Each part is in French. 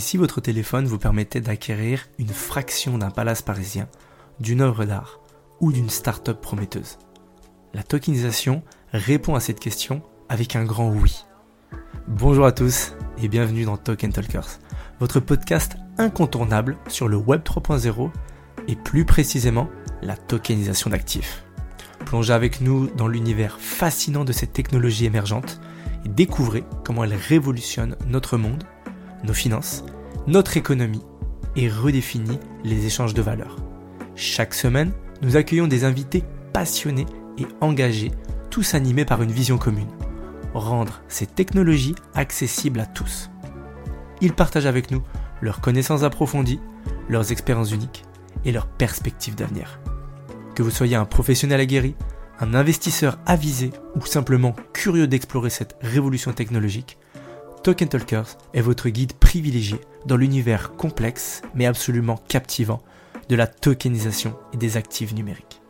Si votre téléphone vous permettait d'acquérir une fraction d'un palace parisien, d'une œuvre d'art ou d'une start-up prometteuse? La tokenisation répond à cette question avec un grand oui. Bonjour à tous et bienvenue dans Token Talkers, votre podcast incontournable sur le Web 3.0 et plus précisément la tokenisation d'actifs. Plongez avec nous dans l'univers fascinant de cette technologie émergente et découvrez comment elle révolutionne notre monde, nos finances, notre économie et redéfinit les échanges de valeurs. Chaque semaine, nous accueillons des invités passionnés et engagés, tous animés par une vision commune. Rendre ces technologies accessibles à tous. Ils partagent avec nous leurs connaissances approfondies, leurs expériences uniques et leurs perspectives d'avenir. Que vous soyez un professionnel aguerri, un investisseur avisé ou simplement curieux d'explorer cette révolution technologique, Token Talkers est votre guide privilégié dans l'univers complexe mais absolument captivant de la tokenisation et des actifs numériques.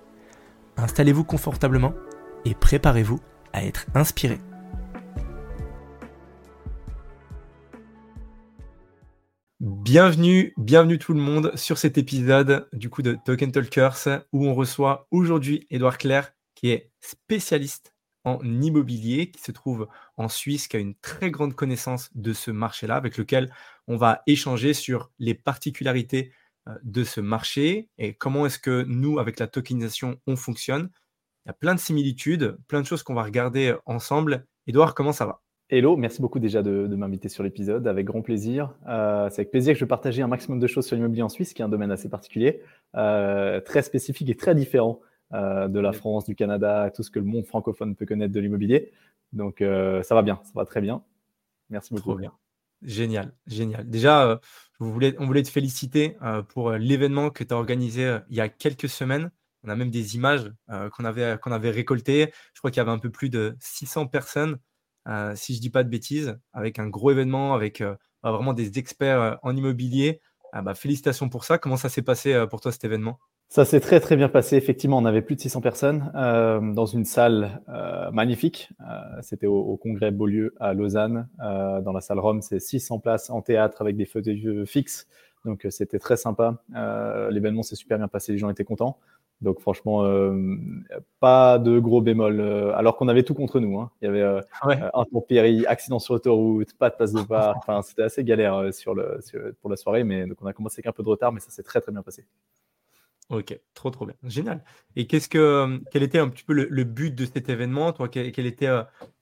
Installez-vous confortablement et préparez-vous à être inspiré. Bienvenue, bienvenue tout le monde sur cet épisode du coup de Token Talkers où on reçoit aujourd'hui Edouard Claire qui est spécialiste en immobilier, qui se trouve en Suisse, qui a une très grande connaissance de ce marché-là, avec lequel on va échanger sur les particularités euh, de ce marché et comment est-ce que nous, avec la tokenisation, on fonctionne. Il y a plein de similitudes, plein de choses qu'on va regarder ensemble. Edouard, comment ça va? Hello, merci beaucoup déjà de, m'inviter sur l'épisode, avec grand plaisir. Euh, c'est avec plaisir que je vais partager un maximum de choses sur l'immobilier en Suisse, qui est un domaine assez particulier, euh, très spécifique et très différent euh, de la France, du Canada, tout ce que le monde francophone peut connaître de l'immobilier. Donc ça va bien, ça va très bien. Merci beaucoup. Trop bien. Génial, génial. Déjà, on voulait te féliciter pour l'événement que tu as organisé il y a quelques semaines. On a même des images qu'on avait, qu'on avait récoltées. Je crois qu'il y avait un peu plus de 600 personnes euh, si je dis pas de bêtises, avec un gros événement, avec euh, bah, vraiment des experts euh, en immobilier. Ah, bah, félicitations pour ça. Comment ça s'est passé pour toi cet événement? Ça s'est très très bien passé. Effectivement, on avait plus de 600 personnes dans une salle magnifique. C'était au, congrès Beaulieu à Lausanne. dans la salle Rome, c'est 600 places en théâtre avec des fauteuils fixes. Donc c'était très sympa. L'événement s'est super bien passé. Les gens étaient contents. Donc franchement, euh, pas de gros bémol. Euh, alors qu'on avait tout contre nous. Hein. Il y avait euh, un péri, accident sur l'autoroute, pas de passe de bar. Enfin, c'était assez galère sur le, pour la soirée. Mais donc on a commencé avec un peu de retard, mais ça s'est très très bien passé. Ok, trop trop bien, génial. Et qu'est-ce que, quel était un petit peu le, but de cet événement Toi, quelle, était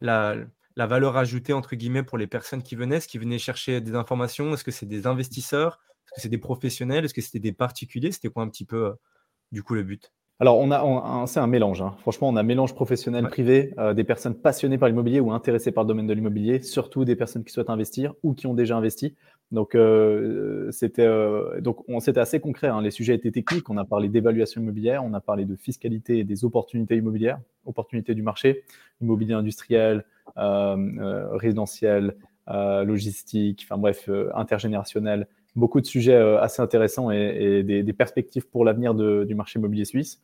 la, la, valeur ajoutée entre guillemets pour les personnes qui venaient? Est-ce qu'ils venaient chercher des informations? Est-ce que c'est des investisseurs? Est-ce que c'est des professionnels? Est-ce que c'était des particuliers? C'était quoi un petit peu du coup le but? Alors, on a, c'est un mélange. Hein. Franchement, on a un mélange professionnel-privé, euh, des personnes passionnées par l'immobilier ou intéressées par le domaine de l'immobilier, surtout des personnes qui souhaitent investir ou qui ont déjà investi. Donc, euh, c'était, euh, donc on, c'était assez concret. Hein. Les sujets étaient techniques. On a parlé d'évaluation immobilière, on a parlé de fiscalité et des opportunités immobilières, opportunités du marché, immobilier industriel, résidentiel, logistique, enfin bref, intergénérationnel beaucoup de sujets euh, assez intéressants et, des, perspectives pour l'avenir du marché immobilier suisse.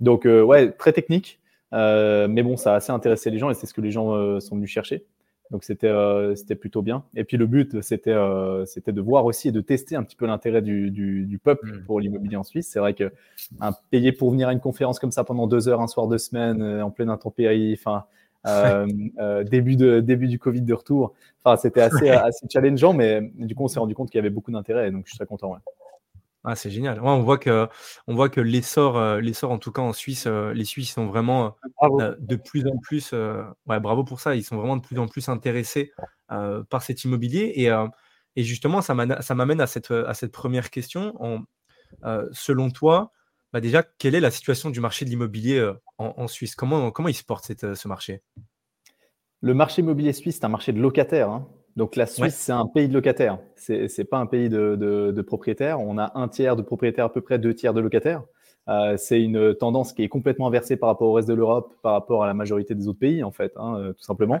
Donc, euh, ouais, très technique, euh, mais bon, ça a assez intéressé les gens et c'est ce que les gens sont venus chercher. Donc, c'était c'était plutôt bien. Et puis, le but, c'était c'était de voir aussi et de tester un petit peu l'intérêt du, peuple mmh. pour l'immobilier en Suisse. C'est vrai que payer pour venir à une conférence comme ça pendant deux heures, un soir, deux semaines, en pleine intempérie, enfin, euh, euh, début, de, début du Covid de retour. Enfin, c'était assez, assez challengeant, mais du coup, on s'est rendu compte qu'il y avait beaucoup d'intérêt, donc je suis très content. Ah, c'est génial. on voit que, on voit que l'essor, euh, l'essor en tout cas en Suisse, les Suisses sont vraiment de plus en plus. ouais, bravo pour ça. Ils sont vraiment de plus en plus intéressés par cet immobilier. Et, et justement, ça m'amène à cette, à cette première question. En, selon toi, bah, déjà, quelle est la situation du marché de l'immobilier euh, en, Suisse? Comment, comment il se porte euh, ce marché? Le marché immobilier suisse, c'est un marché de locataires. Hein. Donc la Suisse, c'est un pays de locataires. Ce n'est pas un pays de, propriétaires. On a un tiers de propriétaires, à peu près deux tiers de locataires. Euh, c'est une tendance qui est complètement inversée par rapport au reste de l'Europe, par rapport à la majorité des autres pays, en fait, hein, tout simplement.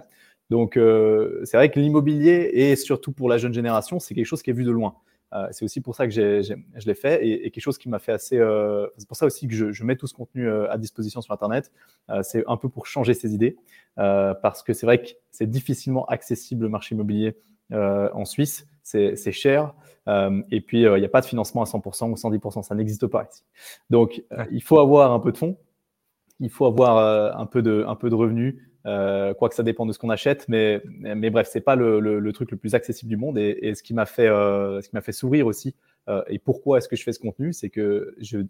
Donc, c'est vrai que l'immobilier, et surtout pour la jeune génération, c'est quelque chose qui est vu de loin. Euh, c'est aussi pour ça que je l'ai fait et, quelque chose qui m'a fait assez. Euh, c'est pour ça aussi que je, mets tout ce contenu euh, à disposition sur Internet. c'est un peu pour changer ses idées parce que c'est vrai que c'est difficilement accessible le marché immobilier en Suisse. c'est cher. et puis, il n'y a pas de financement à 100% ou 110%, ça n'existe pas ici. Donc, il faut avoir un peu de fonds, il faut avoir un, peu de, un peu de revenus, euh, quoi que ça dépend de ce qu'on achète, mais, mais bref, c'est pas le, le, truc le plus accessible du monde. Et, et ce qui m'a fait, euh, ce qui m'a fait sourire aussi, euh, et pourquoi est-ce que je fais ce contenu, c'est que je,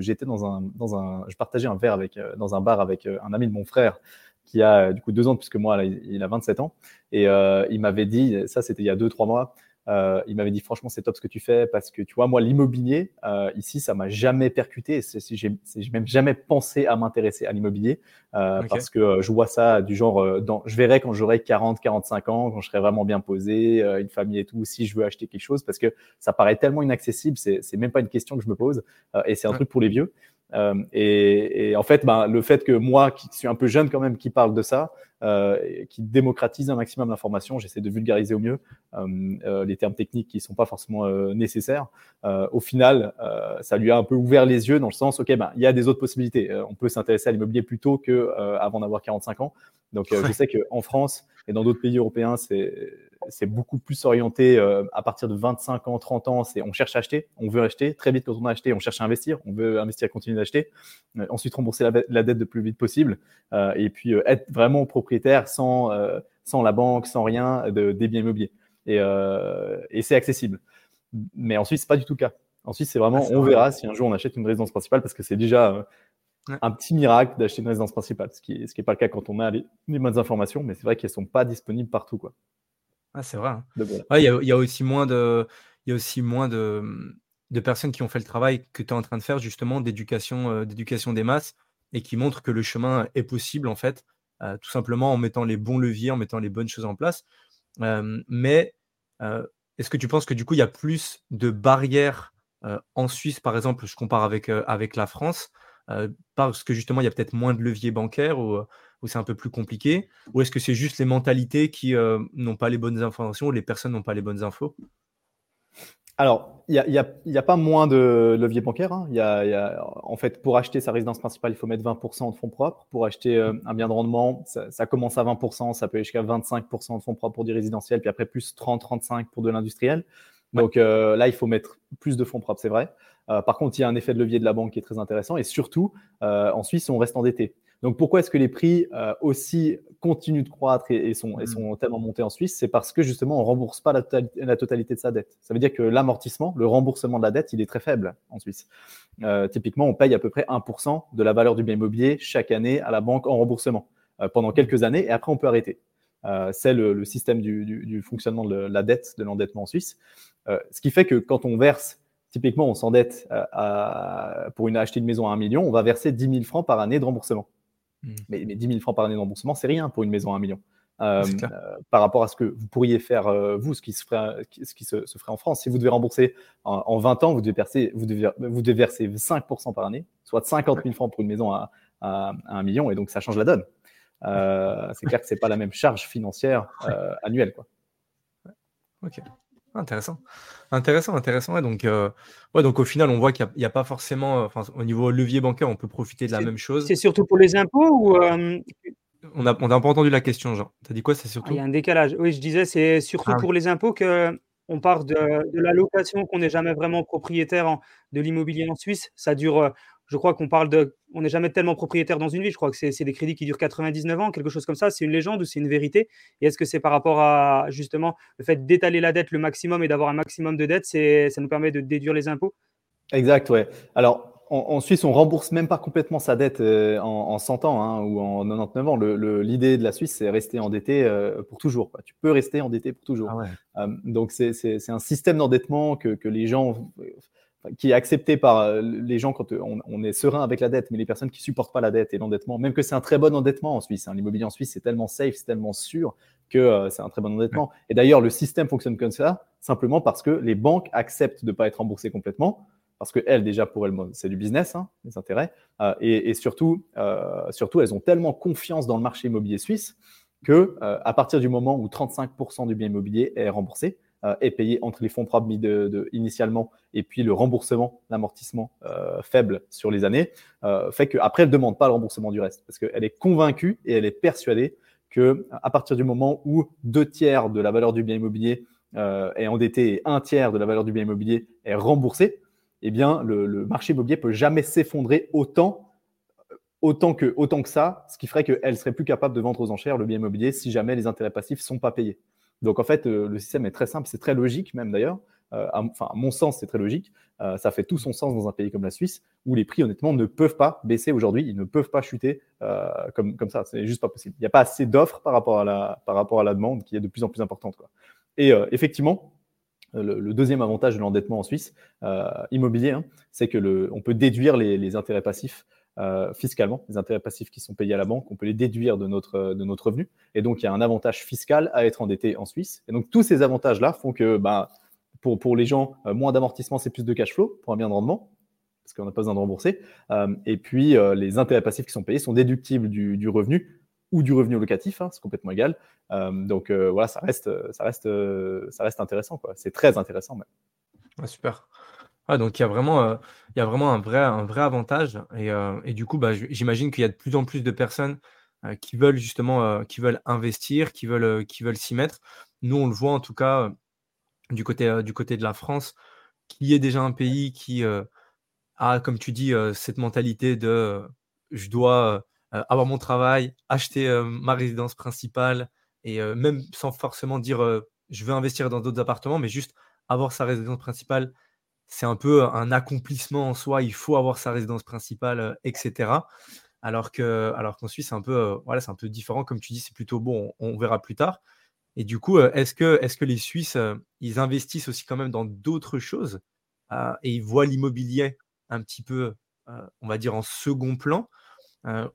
j'étais dans un, dans un, je partageais un verre avec, euh, dans un bar avec euh, un ami de mon frère qui a du coup deux ans plus que moi, là, il a 27 ans, et il m'avait dit, ça c'était il y a deux trois mois, euh, il m'avait dit franchement c'est top ce que tu fais parce que tu vois moi l'immobilier euh, ici ça m'a jamais percuté. J'ai même jamais pensé à m'intéresser à l'immobilier euh, parce que euh, je vois ça du genre euh, dans, je verrai quand j'aurai 40 45 ans quand je serai vraiment bien posé une famille et tout si je veux acheter quelque chose parce que ça paraît tellement inaccessible c'est c'est même pas une question que je me pose et c'est un truc pour les vieux et, et, en fait ben, le fait que moi qui suis un peu jeune quand même qui parle de ça euh, qui démocratise un maximum l'information. J'essaie de vulgariser au mieux euh, euh, les termes techniques qui ne sont pas forcément nécessaires. au final, ça lui a un peu ouvert les yeux dans le sens, OK, ben, il y a des autres possibilités. on peut s'intéresser à l'immobilier plus tôt qu'avant d'avoir 45 ans. Donc, je sais qu'en France et dans d'autres pays européens, c'est c'est beaucoup plus orienté euh, à partir de 25 ans, 30 ans. C'est on cherche à acheter, on veut acheter. Très vite, quand on a acheté, on cherche à investir, on veut investir, continuer d'acheter. Euh, ensuite, rembourser la, dette le plus vite possible. Euh, et puis, être vraiment propriétaire sans, sans la banque, sans rien, de, des biens immobiliers. Et, et c'est accessible. Mais ensuite, c'est pas du tout le cas. Ensuite, c'est vraiment, ah, on verra si un jour on achète une résidence principale parce que c'est déjà un petit miracle d'acheter une résidence principale, ce qui n'est ce qui est pas le cas quand on a les, les bonnes informations, mais c'est vrai qu'elles sont pas disponibles partout. Quoi. Ah, c'est vrai. Hein. il y, a, aussi moins de, il y a aussi moins de, de, personnes qui ont fait le travail que tu es en train de faire justement d'éducation, euh, d'éducation des masses et qui montrent que le chemin est possible en fait, euh, tout simplement en mettant les bons leviers, en mettant les bonnes choses en place. Euh, mais est-ce que tu penses que du coup il y a plus de barrières en Suisse par exemple, je compare avec, avec la France, parce que justement il y a peut-être moins de leviers bancaires ou où c'est un peu plus compliqué? Ou est-ce que c'est juste les mentalités qui euh, n'ont pas les bonnes informations ou les personnes n'ont pas les bonnes infos? Alors, il n'y a, y a, pas moins de levier bancaire. Hein. Y a, en fait, pour acheter sa résidence principale, il faut mettre 20% de fonds propres. Pour acheter euh, un bien de rendement, ça, commence à 20%, ça peut aller jusqu'à 25% de fonds propres pour du résidentiel, puis après plus 30-35% pour de l'industriel. Donc euh, là, il faut mettre plus de fonds propres, c'est vrai. par contre, il y a un effet de levier de la banque qui est très intéressant. Et surtout, en Suisse, on reste endetté. Donc pourquoi est-ce que les prix euh, aussi continuent de croître et, sont, et, mm. sont, tellement montés en Suisse? C'est parce que justement on rembourse pas la, totalité de sa dette. Ça veut dire que l'amortissement, le remboursement de la dette, il est très faible en Suisse. Euh, typiquement, on paye à peu près 1% de la valeur du bien immobilier chaque année à la banque en remboursement euh, pendant quelques années et après on peut arrêter. c'est le, système du, fonctionnement de la dette, de l'endettement en Suisse. ce qui fait que quand on verse Typiquement, on s'endette pour une, acheter une maison à 1 million, on va verser 10 000 francs par année de remboursement. Hmm. Mais, 10 000 francs par année de remboursement, c'est rien pour une maison à 1 million. Euh, euh, par rapport à ce que vous pourriez faire, euh, vous, ce qui, se ferait, ce qui se, ferait en France. Si vous devez rembourser en, 20 ans, vous devez, verser, vous, devez, vous devez verser 5% par année, soit 50 000 francs pour une maison à, à, 1 million, et donc ça change la donne. c'est clair que ce n'est pas la même charge financière annuelle. Quoi. Ok. Intéressant. Intéressant, intéressant. Ouais, donc, euh, ouais, donc au final, on voit qu'il n'y a, pas forcément, enfin, au niveau levier bancaire, on peut profiter de la même chose. C'est surtout pour les impôts ou euh, On n'a on a pas entendu la question, Jean. Tu as dit quoi C'est ah, surtout Il y a un décalage. Oui, je disais, c'est surtout ah pour les impôts que on part de, de la location, qu'on n'est jamais vraiment propriétaire de l'immobilier en Suisse. Ça dure euh, je crois qu'on parle de. On n'est jamais tellement propriétaire dans une vie. Je crois que c'est des crédits qui durent 99 ans, quelque chose comme ça. C'est une légende ou c'est une vérité? Et est-ce que c'est par rapport à justement le fait d'étaler la dette le maximum et d'avoir un maximum de dette Ça nous permet de déduire les impôts? Exact, ouais. Alors, en, Suisse, on rembourse même pas complètement sa dette euh, en, 100 ans hein, ou en 99 ans. L'idée de la Suisse, c'est rester endetté euh, pour toujours. Tu peux rester endetté pour toujours. Ah euh, donc, c'est un système d'endettement que, que, les gens qui est accepté par euh, les gens quand on, est serein avec la dette, mais les personnes qui supportent pas la dette et l'endettement, même que c'est un très bon endettement en Suisse. Hein, L'immobilier en Suisse, c'est tellement safe, c'est tellement sûr que euh, c'est un très bon endettement. Et d'ailleurs, le système fonctionne comme ça, simplement parce que les banques acceptent de ne pas être remboursées complètement, parce que elles, déjà, pour elles, c'est du business, hein, les intérêts, euh, et, et, surtout, surtout, elles ont tellement confiance dans le marché immobilier suisse que à partir du moment où 35% du bien immobilier est remboursé, est payé entre les fonds propres initialement et puis le remboursement, l'amortissement euh, faible sur les années, euh, fait qu'après, elle ne demande pas le remboursement du reste parce qu'elle est convaincue et elle est persuadée que à partir du moment où deux tiers de la valeur du bien immobilier est endetté et un tiers de la valeur du bien immobilier est remboursé, eh bien, le, marché immobilier peut jamais s'effondrer autant, autant, que, autant que ça, ce qui ferait qu'elle serait plus capable de vendre aux enchères le bien immobilier si jamais les intérêts passifs sont pas payés. Donc, en fait, le système est très simple, c'est très logique même d'ailleurs. Euh, enfin, à mon sens, c'est très logique. Euh, ça fait tout son sens dans un pays comme la Suisse, où les prix, honnêtement, ne peuvent pas baisser aujourd'hui. Ils ne peuvent pas chuter euh, comme, comme ça. C'est juste pas possible. Il n'y a pas assez d'offres par, rapport à la, demande qui est de plus en plus importante. Et effectivement, le, deuxième avantage de l'endettement en Suisse immobilier, hein, c'est que le, on peut déduire les, intérêts passifs fiscalement, les intérêts passifs qui sont payés à la banque, on peut les déduire de notre, de notre revenu. Et donc, il y a un avantage fiscal à être endetté en Suisse. Et donc, tous ces avantages-là font que bah, pour, pour les gens, euh, moins d'amortissement, c'est plus de cash flow pour un bien de rendement, parce qu'on n'a pas besoin de rembourser. Euh, et puis, euh, les intérêts passifs qui sont payés sont déductibles du, du revenu ou du revenu locatif, hein, c'est complètement égal. donc voilà, ça reste, ça reste, ça reste intéressant. C'est très intéressant même. super. Ah, donc il y a vraiment, il y a vraiment un, vrai, avantage. Et, et du coup, bah, j'imagine qu'il y a de plus en plus de personnes qui veulent justement qui investir, qui veulent, qui s'y mettre. Nous, on le voit en tout cas du côté, euh, du côté de la France, qu'il y ait déjà un pays qui euh, a, comme tu dis, euh, cette mentalité de je dois avoir mon travail, acheter ma résidence principale, et même sans forcément dire je veux investir dans d'autres appartements, mais juste avoir sa résidence principale, c'est un peu un accomplissement en soi, il faut avoir sa résidence principale, etc. Alors que, alors qu'en Suisse, c'est un peu, voilà, c'est un peu différent, comme tu dis, c'est plutôt bon, on verra plus tard. Et du coup, est-ce que, les Suisses, ils investissent aussi quand même dans d'autres choses et ils voient l'immobilier un petit peu, on va dire, en second plan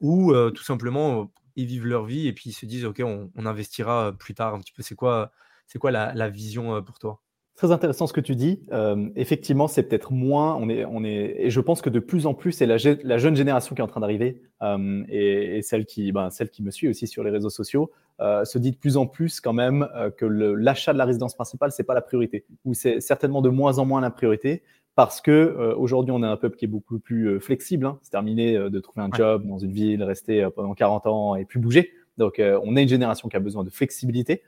ou tout simplement, ils vivent leur vie et puis ils se disent, OK, on, investira plus tard un petit peu. C'est quoi, c'est quoi la vision pour toi? Très intéressant ce que tu dis. Euh, effectivement, c'est peut-être moins. On est, on est, et je pense que de plus en plus, c'est la, la, jeune génération qui est en train d'arriver euh, et, et, celle qui, ben, celle qui me suit aussi sur les réseaux sociaux, euh, se dit de plus en plus quand même euh, que l'achat de la résidence principale c'est pas la priorité, ou c'est certainement de moins en moins la priorité parce que euh, aujourd'hui on a un peuple qui est beaucoup plus flexible. Hein. C'est terminé de trouver un job dans une ville, rester pendant 40 ans et puis bouger. Donc, on est une génération qui a besoin de flexibilité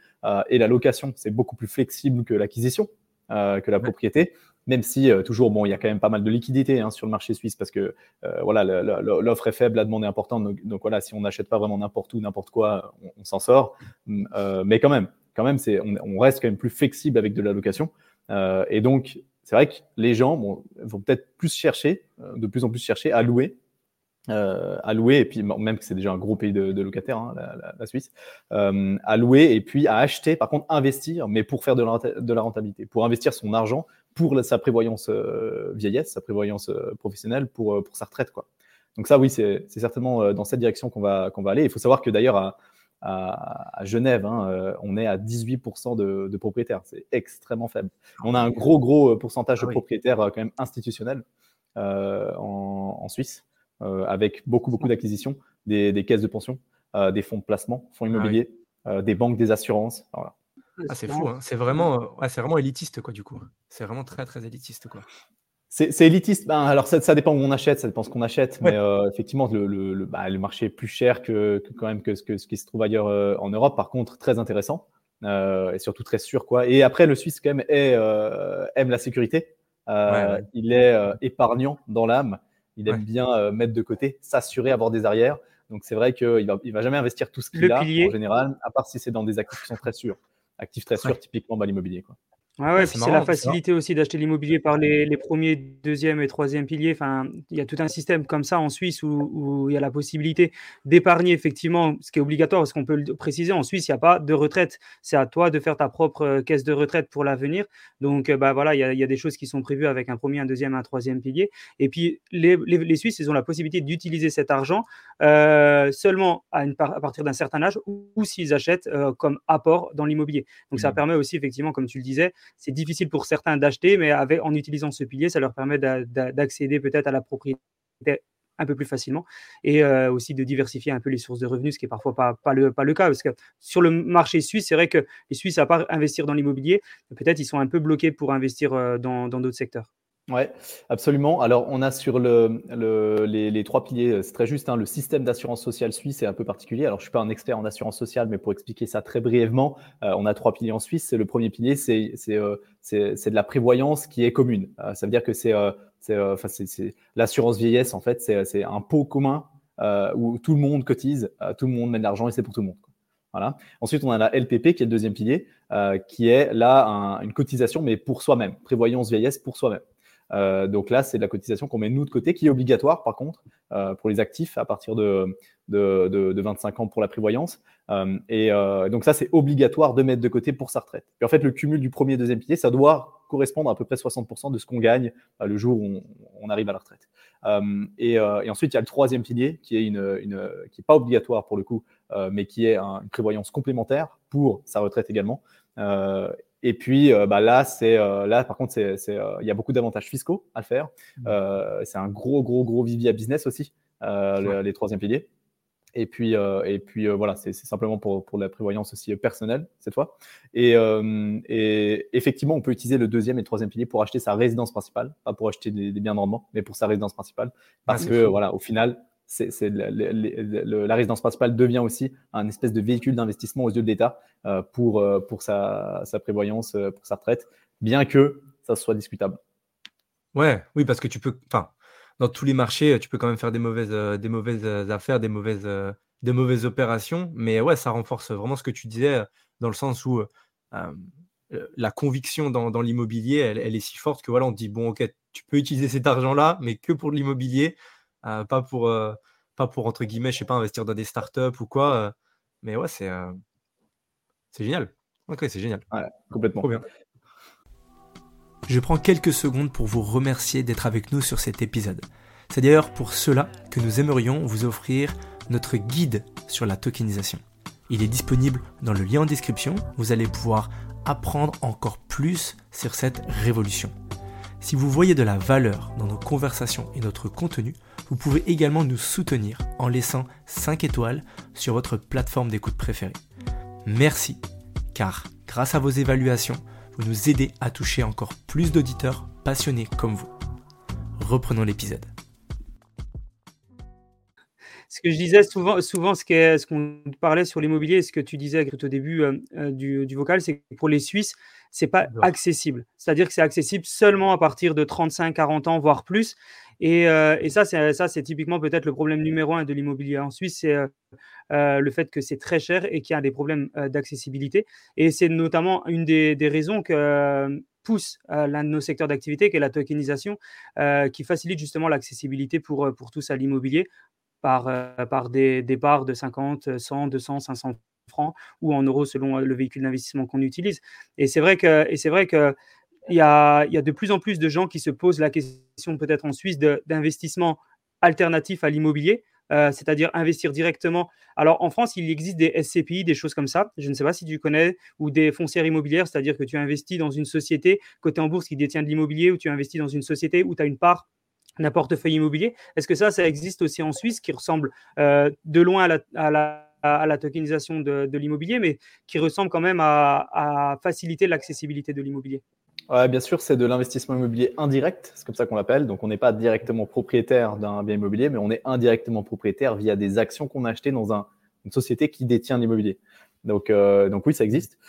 et la location, c'est beaucoup plus flexible que l'acquisition. Euh, que la propriété, même si euh, toujours, bon, il y a quand même pas mal de liquidités hein, sur le marché suisse parce que euh, voilà, l'offre est faible, la demande est importante. Donc, voilà, si on n'achète pas vraiment n'importe où, n'importe quoi, on, s'en sort. Mm, mais quand même, quand même, c'est, on, reste quand même plus flexible avec de la location. et donc, c'est vrai que les gens bon, vont peut-être plus chercher, de plus en plus chercher à louer euh, à louer, et puis même que c'est déjà un gros pays de, locataires, hein, la, Suisse, euh, à louer et puis à acheter, par contre investir, mais pour faire de la, rentabilité, pour investir son argent pour sa prévoyance euh, vieillesse, sa prévoyance professionnelle, pour, pour sa retraite. Quoi. Donc ça, oui, c'est certainement dans cette direction qu'on va, qu'on va aller. Il faut savoir que d'ailleurs, à, à, Genève, hein, on est à 18% de, propriétaires. C'est extrêmement faible. On a un gros, gros pourcentage de ah propriétaires quand même institutionnels en, en Suisse. Euh, avec beaucoup, beaucoup d'acquisitions, des, caisses de pension, euh, des fonds de placement, fonds ah immobiliers, euh, des banques, des assurances. Ah, c'est fou, hein. c'est vraiment, c'est vraiment élitiste, quoi, du coup. C'est vraiment très, très élitiste, quoi. C'est élitiste. Ben, alors, ça, dépend où on achète, ça dépend ce qu'on achète. Mais effectivement, le, le, bah, le, marché est plus cher que, quand même que, que, ce qui se trouve ailleurs en Europe. Par contre, très intéressant et surtout très sûr. Quoi. Et après, le Suisse, quand même, est, aime la sécurité. Il est épargnant dans l'âme. Il aime bien euh, mettre de côté, s'assurer, avoir des arrières. Donc c'est vrai qu'il va, il va jamais investir tout ce qu'il a en général, à part si c'est dans des actifs qui sont très sûrs. Actifs très sûrs, typiquement bah, l'immobilier. Ah ouais, c'est la facilité aussi d'acheter l'immobilier par les, les, premiers, deuxième et troisième piliers. Enfin, il y a tout un système comme ça en Suisse où, où il y a la possibilité d'épargner effectivement, ce qui est obligatoire, parce qu'on peut le préciser, en Suisse, il n'y a pas de retraite. C'est à toi de faire ta propre euh, caisse de retraite pour l'avenir. Donc, euh, bah, voilà, il y, a, il y, a, des choses qui sont prévues avec un premier, un deuxième, un troisième pilier. Et puis, les, les, les Suisses, ils ont la possibilité d'utiliser cet argent euh, seulement à, une, à partir d'un certain âge ou, s'ils achètent euh, comme apport dans l'immobilier. Donc, ça mmh. permet aussi, effectivement, comme tu le disais, c'est difficile pour certains d'acheter, mais avec, en utilisant ce pilier, ça leur permet d'accéder peut-être à la propriété un peu plus facilement et euh, aussi de diversifier un peu les sources de revenus, ce qui est parfois pas, le, pas le cas. Parce que sur le marché suisse, c'est vrai que les Suisses, à part investir dans l'immobilier, peut-être ils sont un peu bloqués pour investir euh, dans d'autres secteurs. Ouais, absolument. Alors, on a sur le, les, trois piliers, c'est très juste, hein, le système d'assurance sociale suisse est un peu particulier. Alors, je suis pas un expert en assurance sociale, mais pour expliquer ça très brièvement, euh, on a trois piliers en Suisse. Le premier pilier, c'est euh, de la prévoyance qui est commune. Euh, ça veut dire que c'est l'assurance vieillesse, en fait, c'est un pot commun où tout le monde cotise, tout le monde met de l'argent et c'est pour tout le monde. Voilà. Ensuite, on a la LPP qui est le deuxième pilier, qui est là une cotisation, mais pour soi-même, prévoyance vieillesse pour soi-même. Euh, donc là, c'est de la cotisation qu'on met nous de côté, qui est obligatoire par contre euh, pour les actifs à partir de, de, de, 25 ans pour la prévoyance. Euh, et donc ça, c'est obligatoire de mettre de côté pour sa retraite. Et en fait, le cumul du premier et deuxième pilier, ça doit correspondre à, peu près 60% de ce qu'on gagne le jour où on, arrive à la retraite. Et, ensuite, il y a le troisième pilier qui est qui est pas obligatoire pour le coup, mais qui est une prévoyance complémentaire pour sa retraite également. Et puis euh, bah là, c'est euh, là par contre, c'est, euh, il y a beaucoup d'avantages fiscaux à faire. Mmh. c'est un gros, gros, gros vivier à business aussi, les troisième piliers. Et puis, et puis voilà, c'est, simplement pour, pour, la prévoyance aussi personnelle cette fois. Et, et, effectivement, on peut utiliser le deuxième et le troisième pilier pour acheter sa résidence principale, pas pour acheter des, biens de rendement, mais pour sa résidence principale, parce que voilà, au final, la résidence principale devient aussi un espèce de véhicule d'investissement aux yeux de l'État euh, pour, euh, pour sa, prévoyance, euh, pour sa retraite, bien que ça soit discutable. Ouais, oui, parce que tu peux, enfin, dans tous les marchés, tu peux quand même faire des mauvaises, des mauvaises affaires, des mauvaises, des mauvaises opérations, mais ouais, ça renforce vraiment ce que tu disais dans le sens où la conviction dans, l'immobilier, elle, elle, est si forte que voilà, on te dit bon, ok, tu peux utiliser cet argent-là, mais que pour l'immobilier. Euh, pas pour, euh, pas pour entre guillemets, je sais pas, investir dans des startups ou quoi. Euh, mais ouais, c'est c'est génial. Ok, c'est génial. complètement. bien. Je prends quelques secondes pour vous remercier d'être avec nous sur cet épisode. C'est d'ailleurs pour cela que nous aimerions vous offrir notre guide sur la tokenisation. Il est disponible dans le lien en description. Vous allez pouvoir apprendre encore plus sur cette révolution. Si vous voyez de la valeur dans nos conversations et notre contenu, vous pouvez également nous soutenir en laissant 5 étoiles sur votre plateforme d'écoute préférée. Merci, car grâce à vos évaluations, vous nous aidez à toucher encore plus d'auditeurs passionnés comme vous. Reprenons l'épisode. Ce que je disais souvent, souvent ce qu'on parlait sur l'immobilier, ce que tu disais au début euh, euh, du, du, vocal, c'est que pour les Suisses, c'est pas accessible. C'est-à-dire que c'est accessible seulement à partir de 35, 40 ans, voire plus. Et, euh, et ça, c'est typiquement peut-être le problème numéro un de l'immobilier en Suisse, c'est euh, euh, le fait que c'est très cher et qu'il y a des problèmes d'accessibilité. Et c'est notamment une des, des raisons que pousse l'un de nos secteurs d'activité, qui est la tokenisation, qui facilite justement l'accessibilité pour, pour tous à l'immobilier par, par des départs de 50, 100, 200, 500 francs ou en euros selon le véhicule d'investissement qu'on utilise. Et c'est vrai que, et c'est vrai que il y, a, de plus en plus de gens qui se posent la question peut-être en Suisse d'investissement alternatif à l'immobilier, euh, c'est-à-dire investir directement. Alors en France, il existe des SCPI, des choses comme ça, je ne sais pas si tu connais, ou des foncières immobilières, c'est-à-dire que tu investis dans une société côté en bourse qui détient de l'immobilier, ou tu investis dans une société où tu as une part d'un portefeuille immobilier. Est-ce que ça, ça existe aussi en Suisse, qui ressemble euh, de loin à la à, la tokenisation de, l'immobilier, mais qui ressemble quand même à, faciliter l'accessibilité de l'immobilier? Ouais, bien sûr, c'est de l'investissement immobilier indirect, c'est comme ça qu'on l'appelle. Donc, on n'est pas directement propriétaire d'un bien immobilier, mais on est indirectement propriétaire via des actions qu'on a achetées dans une société qui détient l'immobilier. Donc, euh, donc oui, ça existe.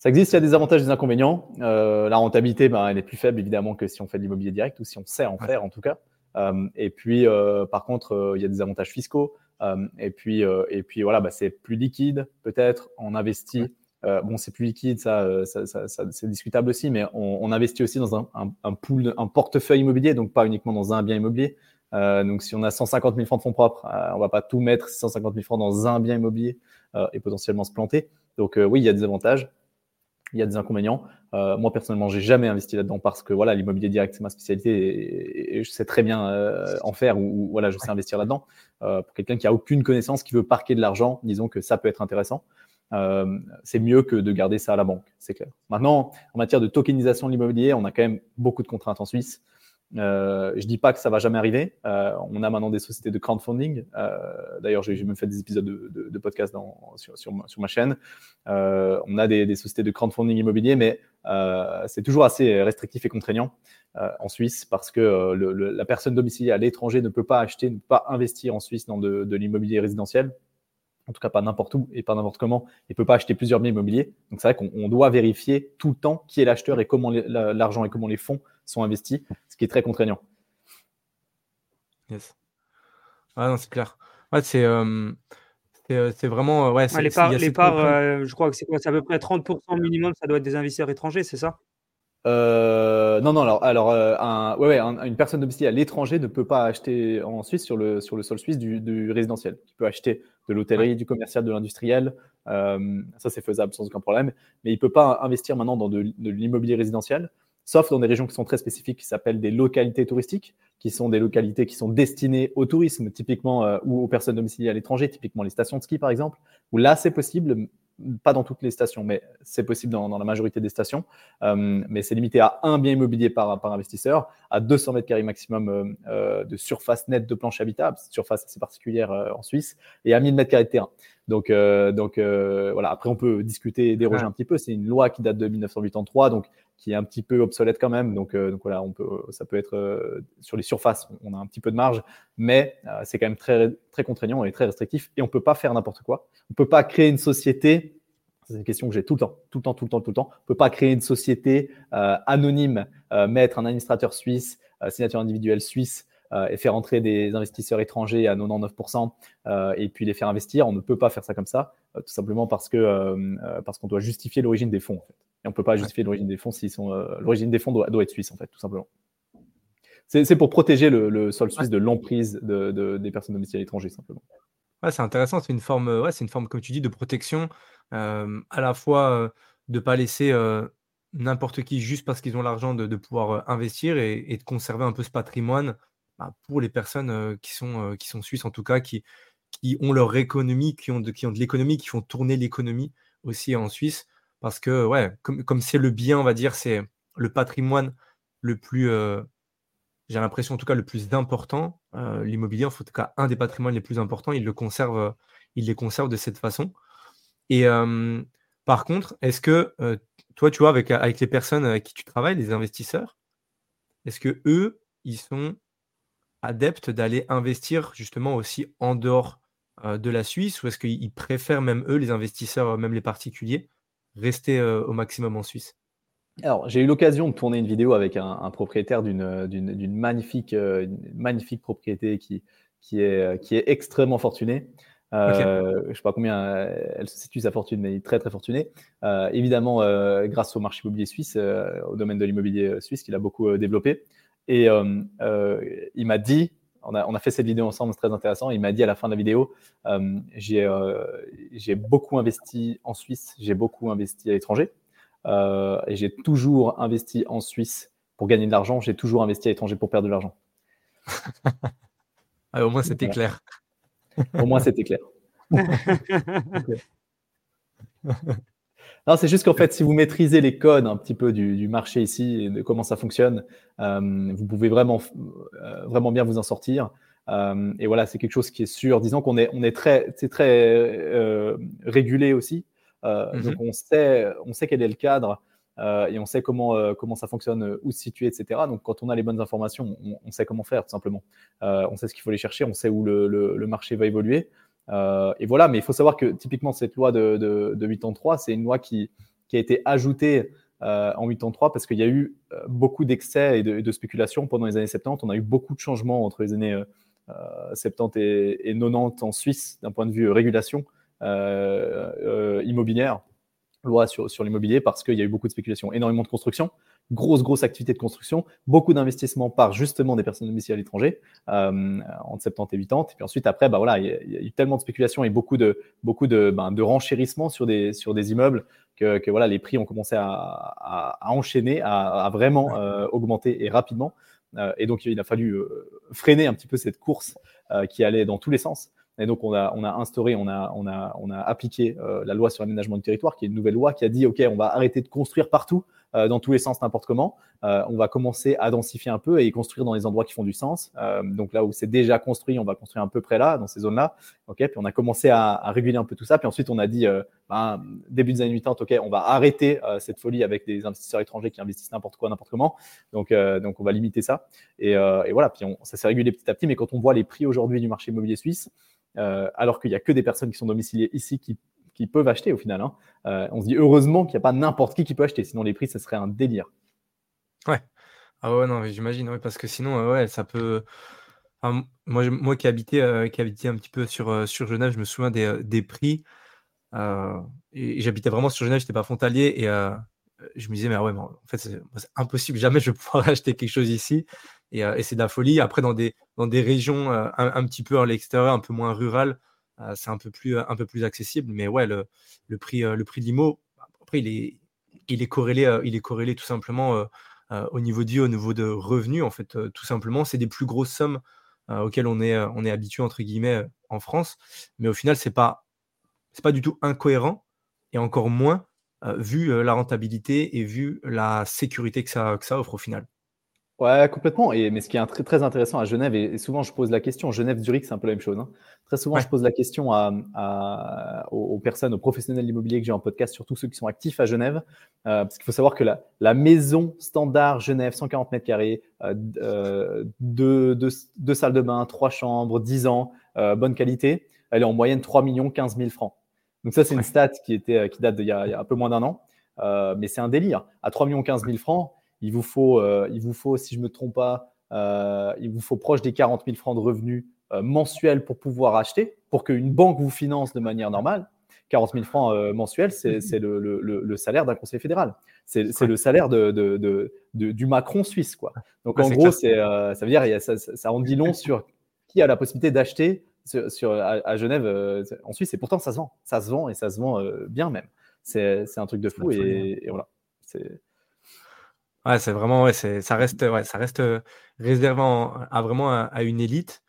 Ça existe, il y a des avantages et des inconvénients. Euh, la rentabilité, ben, elle est plus faible évidemment que si on fait de l'immobilier direct ou si on sait en faire en tout cas. Euh, et puis, par contre, il y a des avantages fiscaux. Euh, et puis, euh, et puis voilà, bah, c'est plus liquide peut-être. On investit. Euh, bon, c'est plus liquide, ça, c'est discutable aussi, mais on, investit aussi dans un, un, pool, un portefeuille immobilier, donc pas uniquement dans un bien immobilier. donc, si on a 150 000 francs de fonds propres, on va pas tout mettre 150 000 francs dans un bien immobilier et potentiellement se planter. Donc, oui, il y a des avantages il y a des inconvénients. Euh, moi, personnellement, j'ai jamais investi là-dedans parce que voilà, l'immobilier direct, c'est ma spécialité et, je sais très bien euh, en faire ou, voilà, je sais investir là-dedans. Euh, pour quelqu'un qui a aucune connaissance, qui veut parquer de l'argent, disons que ça peut être intéressant. Euh, c'est mieux que de garder ça à la banque, c'est clair. Maintenant, en matière de tokenisation de l'immobilier, on a quand même beaucoup de contraintes en Suisse. Euh, je dis pas que ça va jamais arriver. Euh, on a maintenant des sociétés de crowdfunding. Euh, D'ailleurs, j'ai même fait des épisodes de, de, podcast sur, ma chaîne. On a des, sociétés de crowdfunding immobilier, mais c'est toujours assez restrictif et contraignant en Suisse parce que la personne domiciliée à l'étranger ne peut pas acheter, ne peut pas investir en Suisse dans de l'immobilier résidentiel en tout cas pas n'importe où et pas n'importe comment, il ne peut pas acheter plusieurs biens immobiliers. Donc c'est vrai qu'on doit vérifier tout le temps qui est l'acheteur et comment l'argent et comment les fonds sont investis, ce qui est très contraignant. Yes. Ah non, c'est clair. Ouais, c'est euh, euh, vraiment. Euh, ouais, les parts, les parts je crois que c'est quoi? C'est à peu près 30% minimum, ça doit être des investisseurs étrangers, c'est ça? Euh, non, non, alors, alors euh, un, ouais, ouais, une personne domiciliée à l'étranger ne peut pas acheter en Suisse sur le, sur le sol suisse du, du résidentiel. Il peut acheter de l'hôtellerie, du commercial, de l'industriel. Euh, ça, c'est faisable sans aucun problème. Mais il ne peut pas investir maintenant dans de, de l'immobilier résidentiel, sauf dans des régions qui sont très spécifiques, qui s'appellent des localités touristiques, qui sont des localités qui sont destinées au tourisme, typiquement, ou aux personnes domiciliées à l'étranger, typiquement les stations de ski, par exemple, où là, c'est possible, pas dans toutes les stations, mais c'est possible dans, la majorité des stations. Euh, mais c'est limité à un bien immobilier par, par investisseur, à 200 mètres carrés maximum euh, euh, de surface nette de planche habitable, surface assez particulière en Suisse, et à 1000 mètres carrés de terrain. Donc, donc voilà. Après, on peut discuter et déroger un petit peu. C'est une loi qui date de 1983, donc qui est un petit peu obsolète quand même. Donc, donc voilà, on peut, ça peut être sur les surfaces, on a un petit peu de marge, mais c'est quand même très, très contraignant et très restrictif. Et on peut pas faire n'importe quoi. On peut pas créer une société c'est une question que j'ai tout le temps, tout le temps, tout le temps, tout le temps. On ne peut pas créer une société euh, anonyme, euh, mettre un administrateur suisse, euh, signature individuelle suisse et faire entrer des investisseurs étrangers à 99% et puis les faire investir. On ne peut pas faire ça comme ça, tout simplement parce que parce qu'on doit justifier l'origine des fonds. En fait. Et on ne peut pas justifier l'origine des fonds s'ils sont l'origine des fonds doit, doit, être suisse en fait, tout simplement. C'est pour protéger le, sol suisse de l'emprise de, des personnes domiciliées à l'étranger simplement. Ouais, c'est intéressant, c'est une forme, ouais, c'est une forme, comme tu dis, de protection à la fois de ne pas laisser n'importe qui juste parce qu'ils ont l'argent de, pouvoir investir et, de conserver un peu ce patrimoine bah, pour les personnes qui, sont, qui sont suisses en tout cas, qui, qui ont leur économie, qui ont de, qui ont de l'économie, qui font tourner l'économie aussi en Suisse. Parce que, ouais, comme, c'est le bien, on va dire, c'est le patrimoine le plus, j'ai l'impression en tout cas le plus important, l'immobilier, en tout cas un des patrimoines les plus importants, il le conserve, il les conserve de cette façon. Et par contre, est-ce que toi, tu vois, avec, avec les personnes avec qui tu travailles, les investisseurs, est-ce que eux, ils sont adeptes d'aller investir justement aussi en dehors de la Suisse ou est-ce qu'ils préfèrent même eux, les investisseurs, même les particuliers, rester au maximum en Suisse alors, j'ai eu l'occasion de tourner une vidéo avec un, propriétaire d'une magnifique, magnifique propriété qui, qui, est, qui est extrêmement fortuné. Euh, Je ne sais pas combien euh, elle se situe sa fortune, mais il est très très fortuné. Euh, évidemment, euh, grâce au marché immobilier suisse, au domaine de l'immobilier suisse qu'il a beaucoup développé. Et il m'a dit, on a, on a, fait cette vidéo ensemble, c'est très intéressant. Il m'a dit à la fin de la vidéo, j'ai beaucoup investi en Suisse, j'ai beaucoup investi à l'étranger, et j'ai toujours investi en Suisse pour gagner de l'argent, j'ai toujours investi à l'étranger pour perdre de l'argent. ah, au moins, c'était clair. Au moins, c'était clair. c'est juste qu'en fait, si vous maîtrisez les codes un petit peu du, marché ici et de comment ça fonctionne, euh, vous pouvez vraiment, euh, vraiment bien vous en sortir. Euh, et voilà, c'est quelque chose qui est sûr. Disons qu'on est, on est très, c'est très régulé aussi. Mm-hmm. Donc on sait, on sait quel est le cadre. et on sait comment, comment ça fonctionne, où se situer, etc. Donc, quand on a les bonnes informations, on, sait comment faire, tout simplement. on sait ce qu'il faut aller chercher, on sait où le, le marché va évoluer. Euh, et voilà, mais il faut savoir que typiquement cette loi de, de, de 83, c'est une loi qui, a été ajoutée euh, en 83 parce qu'il y a eu euh, beaucoup d'excès et de, spéculation pendant les années 70. On a eu beaucoup de changements entre les années 70 et, et, 90 en Suisse d'un point de vue régulation immobilière, loi sur, sur l'immobilier parce qu'il y a eu beaucoup de spéculation, énormément de construction grosse, grosse activité de construction, beaucoup d'investissements par justement des personnes domiciliées à l'étranger, euh, entre 70 et 80. Et puis ensuite, après, bah voilà, il y, a, eu tellement de spéculation et beaucoup de, beaucoup de, ben, de renchérissement sur des, sur des immeubles que, que, voilà, les prix ont commencé à, à, à enchaîner, à, vraiment euh, augmenter et rapidement. Euh, et donc, il a fallu euh, freiner un petit peu cette course euh, qui allait dans tous les sens. Et donc, on a, on a instauré, on a, on a, on a appliqué la loi sur l'aménagement du territoire, qui est une nouvelle loi qui a dit, OK, on va arrêter de construire partout dans tous les sens, n'importe comment. on va commencer à densifier un peu et construire dans les endroits qui font du sens. donc là où c'est déjà construit, on va construire un peu près là, dans ces zones-là. Ok, puis on a commencé à, réguler un peu tout ça. Puis ensuite, on a dit, ben, début des années 80, ok, on va arrêter cette folie avec des investisseurs étrangers qui investissent n'importe quoi, n'importe comment. Donc, donc on va limiter ça. Et, voilà, puis ça s'est régulé petit à petit. Mais quand on voit les prix aujourd'hui du marché immobilier suisse, euh, alors qu'il n'y a que des personnes qui sont domiciliées ici qui, peuvent acheter au final. Hein. Euh, on se dit heureusement qu'il n'y a pas n'importe qui qui peut acheter, sinon les prix, ça serait un délire. Ouais. Ah ouais, non, j'imagine, parce que sinon, euh, ouais, ça peut. moi, moi qui habitais, qui habitais un petit peu sur, sur Genève, je me souviens des, prix. et, j'habitais vraiment sur Genève, je n'étais pas frontalier. Et je me disais, mais ouais, en fait, c'est impossible, jamais je vais pouvoir acheter quelque chose ici. Euh, et, c'est de la folie. Après, dans des, dans des régions euh, un, petit peu à l'extérieur, un peu moins rurales, euh, c'est un, peu plus, accessible. Mais ouais, le, prix, le prix de l'IMO, après, il est, corrélé, il est tout simplement au niveau de au niveau de revenus. En fait, tout simplement, c'est des plus grosses sommes auxquelles on est, habitué, entre guillemets, en France. Mais au final, ce n'est pas, pas du tout incohérent et encore moins vu la rentabilité et vu la sécurité que ça offre au final. Ouais, complètement. Et, mais ce qui est très, très intéressant à Genève, et, souvent je pose la question, Genève-Zurich, c'est un peu la même chose. Hein. Très souvent, je pose la question à, aux, personnes, aux professionnels immobiliers que j'ai en podcast, surtout ceux qui sont actifs à Genève, euh, parce qu'il faut savoir que la, la, maison standard Genève, 140 mètres carrés, euh, euh, deux, deux, salles de bain, trois chambres, 10 ans, bonne qualité, elle est en moyenne 3 millions 15 000 francs. Donc ça, c'est une stat qui, était, qui date d'il y, y, a un peu moins d'un an, mais c'est un délire. À 3 millions 15 000 francs, il vous faut, euh, il vous faut si je ne me trompe pas, euh, il vous faut proche des 40 000 francs de revenus euh, mensuels pour pouvoir acheter, pour qu'une banque vous finance de manière normale. 40 000 francs mensuels, c'est le, le, salaire d'un conseiller fédéral. C'est le salaire de, de, du Macron suisse. Quoi. Donc en gros, ça veut dire ça, ça, en dit long sur qui a la possibilité d'acheter sur, à, Genève en Suisse. Et pourtant, ça se vend. Ça se vend et ça se vend bien même. C'est un truc de fou. Et, et, voilà. C'est Ouais, c'est vraiment, ouais, c'est, ça reste, ouais, ça reste euh, réservé à vraiment à, une élite.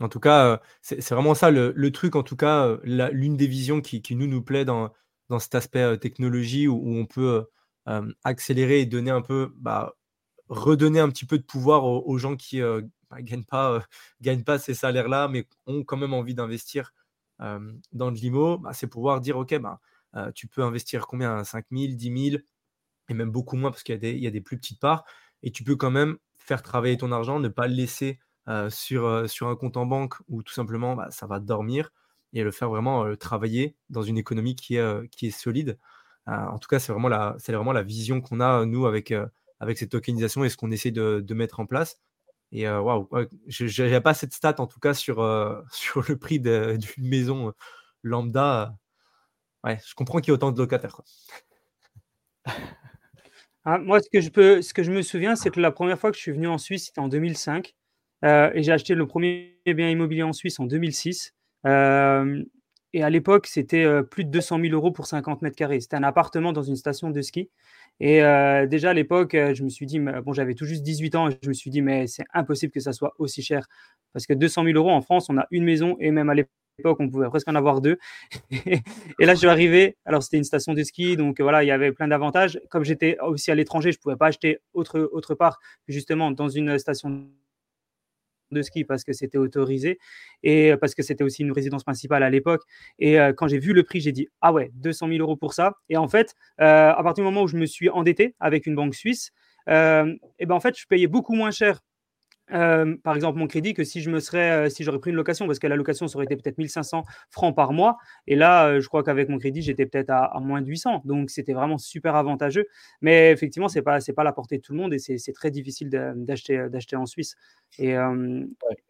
En tout cas, euh, c'est, vraiment ça le, le, truc, en tout cas, euh, l'une des visions qui, qui, nous, nous plaît dans, dans cet aspect technologie où, on peut accélérer et donner un peu, bah, redonner un petit peu de pouvoir aux, gens qui ne bah, gagnent, pas, gagnent pas ces salaires-là, mais ont quand même envie d'investir dans de l'IMO, bah, c'est pouvoir dire, OK, bah, tu peux investir combien? 5 000, 10 000 et même beaucoup moins parce qu'il y, a des plus petites parts. Et tu peux quand même faire travailler ton argent, ne pas le laisser sur, sur un compte en banque où tout simplement bah, ça va dormir et le faire vraiment travailler dans une économie qui est, solide. en tout cas, c'est vraiment, la, vision qu'on a, nous, avec, cette tokenisation et ce qu'on essaie de, mettre en place. Et waouh, je n'ai pas cette stat en tout cas sur, sur le prix d'une maison lambda. Ouais, je comprends qu'il y ait autant de locataires. Ah, moi, ce que, je peux, ce que je me souviens, c'est que la première fois que je suis venu en Suisse, c'était en 2005. Euh, et j'ai acheté le premier bien immobilier en Suisse en 2006. Euh, et à l'époque, c'était euh, plus de 200 000 euros pour 50 mètres carrés. C'était un appartement dans une station de ski. Et déjà à l'époque, je me suis dit, bon, j'avais tout juste 18 ans, je me suis dit, mais c'est impossible que ça soit aussi cher. Parce que 200 000 euros en France, on a une maison, et même à l'époque, on pouvait presque en avoir deux. et là, je suis arrivé. Alors, c'était une station de ski, donc voilà, il y avait plein d'avantages. Comme j'étais aussi à l'étranger, je ne pouvais pas acheter autre, autre part justement dans une station de ski parce que c'était autorisé et parce que c'était aussi une résidence principale à l'époque. Et euh, quand j'ai vu le prix, j'ai dit ah ouais, 200 000 euros pour ça. Et en fait, euh, à partir du moment où je me suis endetté avec une banque suisse, euh, et ben en fait, je payais beaucoup moins cher euh, par exemple, mon crédit que si je me serais, euh, si j'aurais pris une location, parce que la location, ça aurait été peut-être 1500 francs par mois. Et là, euh, je crois qu'avec mon crédit, j'étais peut-être à, moins de 800. Donc, c'était vraiment super avantageux. Mais effectivement, c'est pas, c'est pas la portée de tout le monde et c'est très difficile d'acheter, d'acheter en Suisse. Et,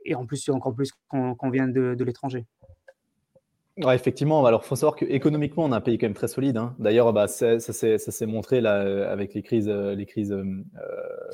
et en plus, encore plus quand, on vient de, de l'étranger. Ouais, effectivement. Alors, il faut savoir qu'économiquement, on a un pays quand même très solide. Hein. D'ailleurs, bah, ça, s'est montré là, euh, avec les crises, euh, les crises euh,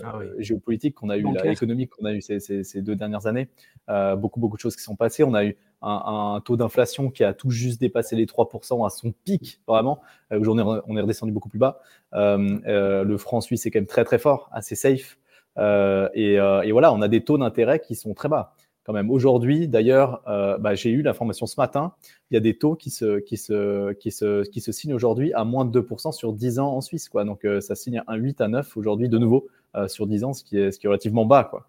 ah géopolitiques qu'on a eues, économiques qu'on a eues ces, deux dernières années. beaucoup, beaucoup de choses qui sont passées. On a eu un, taux d'inflation qui a tout juste dépassé les 3% à son pic, vraiment. Aujourd'hui, on est redescendu beaucoup plus bas. le franc suisse est quand même très, très fort, assez safe. Et, et, voilà, on a des taux d'intérêt qui sont très bas. Quand même. Aujourd'hui, d'ailleurs, euh, bah, j'ai eu l'information ce matin, il y a des taux qui se, qui se, qui se, qui se signent aujourd'hui à moins de 2% sur 10 ans en Suisse. Quoi. Donc, ça signe un 8 à 9 aujourd'hui de nouveau sur 10 ans, ce qui est, ce qui est relativement bas. Quoi.